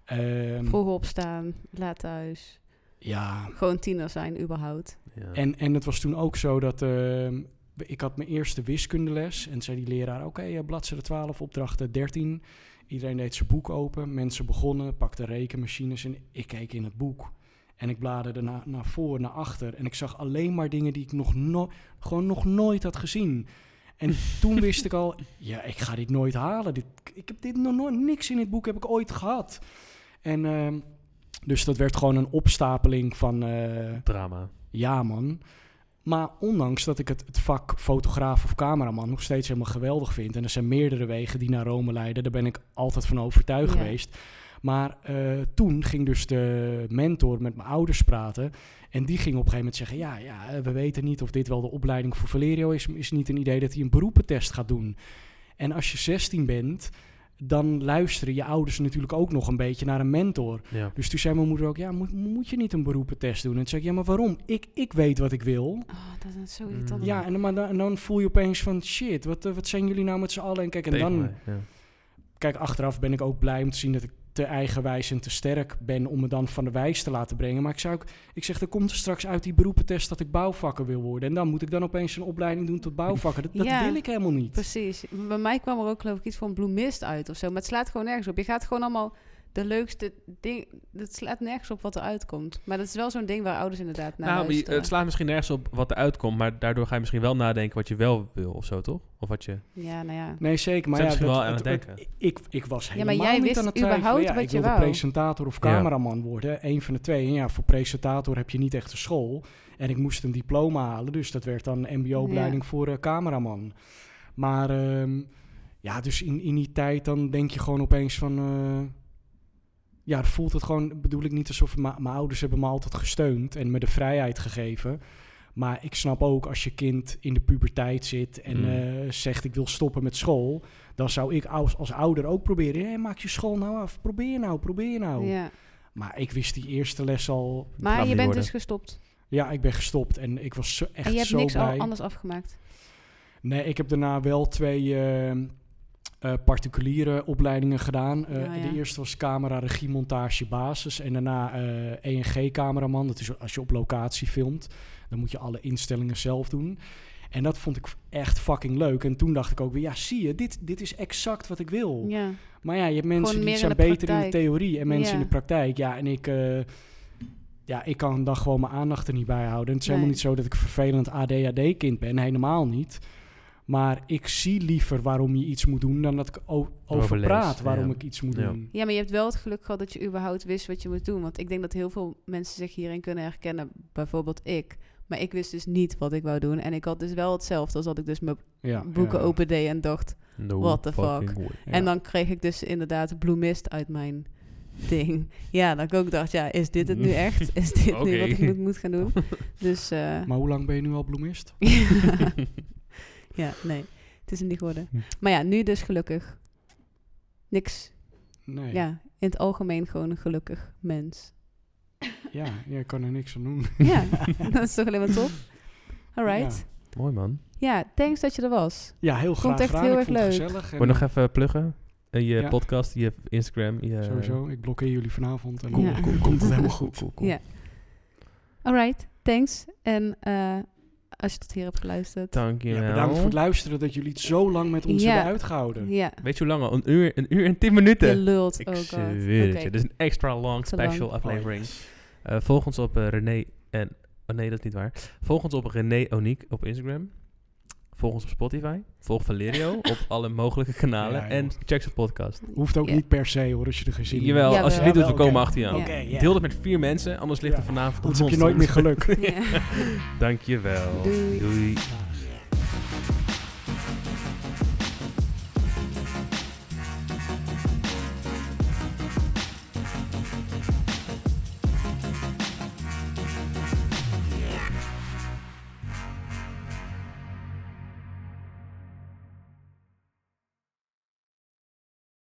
Ehm, Vroeg opstaan, laat thuis. ja, Gewoon tiener zijn, überhaupt. Ja. En, en het was toen ook zo dat ehm, ik had mijn eerste wiskundeles en zei die leraar, oké, eh, bladzijde 12, opdrachten 13. Iedereen deed zijn boek open, mensen begonnen, pakten rekenmachines en ik keek in het boek. En ik bladerde naar, naar voor, naar achter en ik zag alleen maar dingen die ik nog no gewoon nog nooit had gezien. En toen wist ik al, ja, ik ga dit nooit halen. Dit, ik heb dit nog nooit, niks in dit boek heb ik ooit gehad. En ehm, dus dat werd gewoon een opstapeling van... eh, Drama. ja, man. Maar ondanks dat ik het, het vak fotograaf of cameraman nog steeds helemaal geweldig vind. En er zijn meerdere wegen die naar Rome leiden. Daar ben ik altijd van overtuigd Ja. geweest. Maar eh, toen ging dus de mentor met mijn ouders praten. En die ging op een gegeven moment zeggen: Ja, ja eh, we weten niet of dit wel de opleiding voor Valerio is. Is het niet een idee dat hij een beroepentest gaat doen? En als je 16 bent, dan luisteren je ouders natuurlijk ook nog een beetje naar een mentor. Ja. Dus toen zei mijn moeder ook, ja, moet, moet je niet een beroepentest doen? En toen zei ik, ja, maar waarom? Ik, ik weet wat ik wil. Oh, dat is zo irritant. Mm. Ja, en, dan- maar dan, en dan voel je opeens van, shit, wat, eh, wat zijn jullie nou met z'n allen? En kijk, en Tegen dan, mij, ja. kijk, achteraf ben ik ook blij om te zien dat ik te eigenwijs en te sterk ben om me dan van de wijs te laten brengen. Maar ik zou ook, ik zeg, er komt er straks uit die beroepentest dat ik bouwvakker wil worden. En dan moet ik dan opeens een opleiding doen tot bouwvakker. Dat, dat Ja. wil ik helemaal niet. Precies. Bij mij kwam er ook geloof ik iets van bloemist uit of zo. Maar het slaat gewoon nergens op. Je gaat gewoon allemaal de leukste ding... Het slaat nergens op wat er uitkomt. Maar dat is wel zo'n ding waar ouders inderdaad naar Nou, je- het slaat misschien nergens op wat er uitkomt, maar daardoor ga je misschien wel nadenken wat je wel wil of zo, toch? Of wat je... Ja, nou ja. Nee, zeker. Maar ja, misschien dat- wel aan het- het het- denken. ik, ik was Ja, helemaal maar jij niet wist aan het twijfelen. überhaupt Ja, wat ik je wilde wou. presentator of Ja. cameraman worden. Eén van de twee. En ja, voor presentator heb je niet echt een school. En ik moest een diploma halen. Dus dat werd dan mbo-opleiding voor eh, cameraman. Maar ehm, ja, dus in, in die tijd dan denk je gewoon opeens van... eh, ja, dan voelt het gewoon, bedoel ik niet alsof mijn ouders hebben me altijd gesteund en me de vrijheid gegeven. Maar ik snap ook als je kind in de puberteit zit en Mm. eh, zegt ik wil stoppen met school, dan zou ik als, als ouder ook proberen. Hé, maak je school nou af, probeer nou, probeer nou. ja. Maar ik wist die eerste les al. Maar je bent worden. dus gestopt. Ja, ik ben gestopt en ik was zo, echt en je hebt zo niks blij. al anders afgemaakt. Nee, ik heb daarna wel twee, eh, eh, particuliere opleidingen gedaan. Eh, Ja, ja. De eerste was camera, regie, montage, basis. En daarna eh ENG-cameraman. Dat is als je op locatie filmt. Dan moet je alle instellingen zelf doen. En dat vond ik echt fucking leuk. En toen dacht ik ook weer, ja, zie je, dit, dit is exact wat ik wil. Ja. Maar ja, je hebt mensen die zijn in beter in de theorie en mensen in de praktijk. Ja, en ik, ja, ik kan dan gewoon mijn aandacht er niet bij houden. En het is helemaal niet zo dat ik een vervelend ADHD-kind ben, helemaal niet. Maar ik zie liever waarom je iets moet doen dan dat ik over praat waarom ja. ik iets moet Ja. doen. ja, maar je hebt wel het geluk gehad dat je überhaupt wist wat je moet doen. Want ik denk dat heel veel mensen zich hierin kunnen herkennen. Bijvoorbeeld ik. Maar ik wist dus niet wat ik wou doen. En ik had dus wel hetzelfde als dat ik dus mijn Ja, boeken ja. opende en dacht... No What the fuck? En dan kreeg ik dus inderdaad bloemist uit mijn ding. Ja, dat ik ook dacht, ja, is dit het nu echt? Is dit nu wat ik moet, moet gaan doen? Dus eh, Maar hoe lang ben je nu al bloemist? ja, nee, het is hem niet geworden. Hm. Maar ja, nu dus gelukkig. Niks. Nee. Ja, in het algemeen gewoon een gelukkig mens. Ja, ik kan er niks aan doen. Ja, dat is toch alleen maar top? Alright. Mooi man. Ja, thanks dat je er was. Ja, heel Vond graag het echt gedaan. heel ik erg vond leuk. gezellig. En, Wil je nog even pluggen? Eh, je Ja. podcast, je Instagram. Je, Sowieso, ik blokkeer jullie vanavond en Cool, dan cool, komt het helemaal goed. Cool, cool. Ja. Alright, thanks. En eh, als je tot hier hebt geluisterd. Dankjewel. Ja, bedankt voor het luisteren dat jullie het zo lang met ons Ja. hebben uitgehouden. Ja, Weet je hoe lang al? Een uur, een uur en tien minuten. je lult. Ik oh god. je. Dit is een extra long Te lang. special Oh, aflevering. yes. Eh, volg ons op eh, René en... Oh nee, dat is niet waar. Volg ons op René Oniek op Instagram. Volg ons op Spotify. Volg Valerio op alle mogelijke kanalen. Ja, en check zijn podcast. Hoeft ook niet per se hoor, als je er geen zin in Jawel, als je dit doet, we komen achter je aan. Deel het met vier mensen, anders ligt Ja. er vanavond Anders heb je nooit meer geluk. Dankjewel. Doei.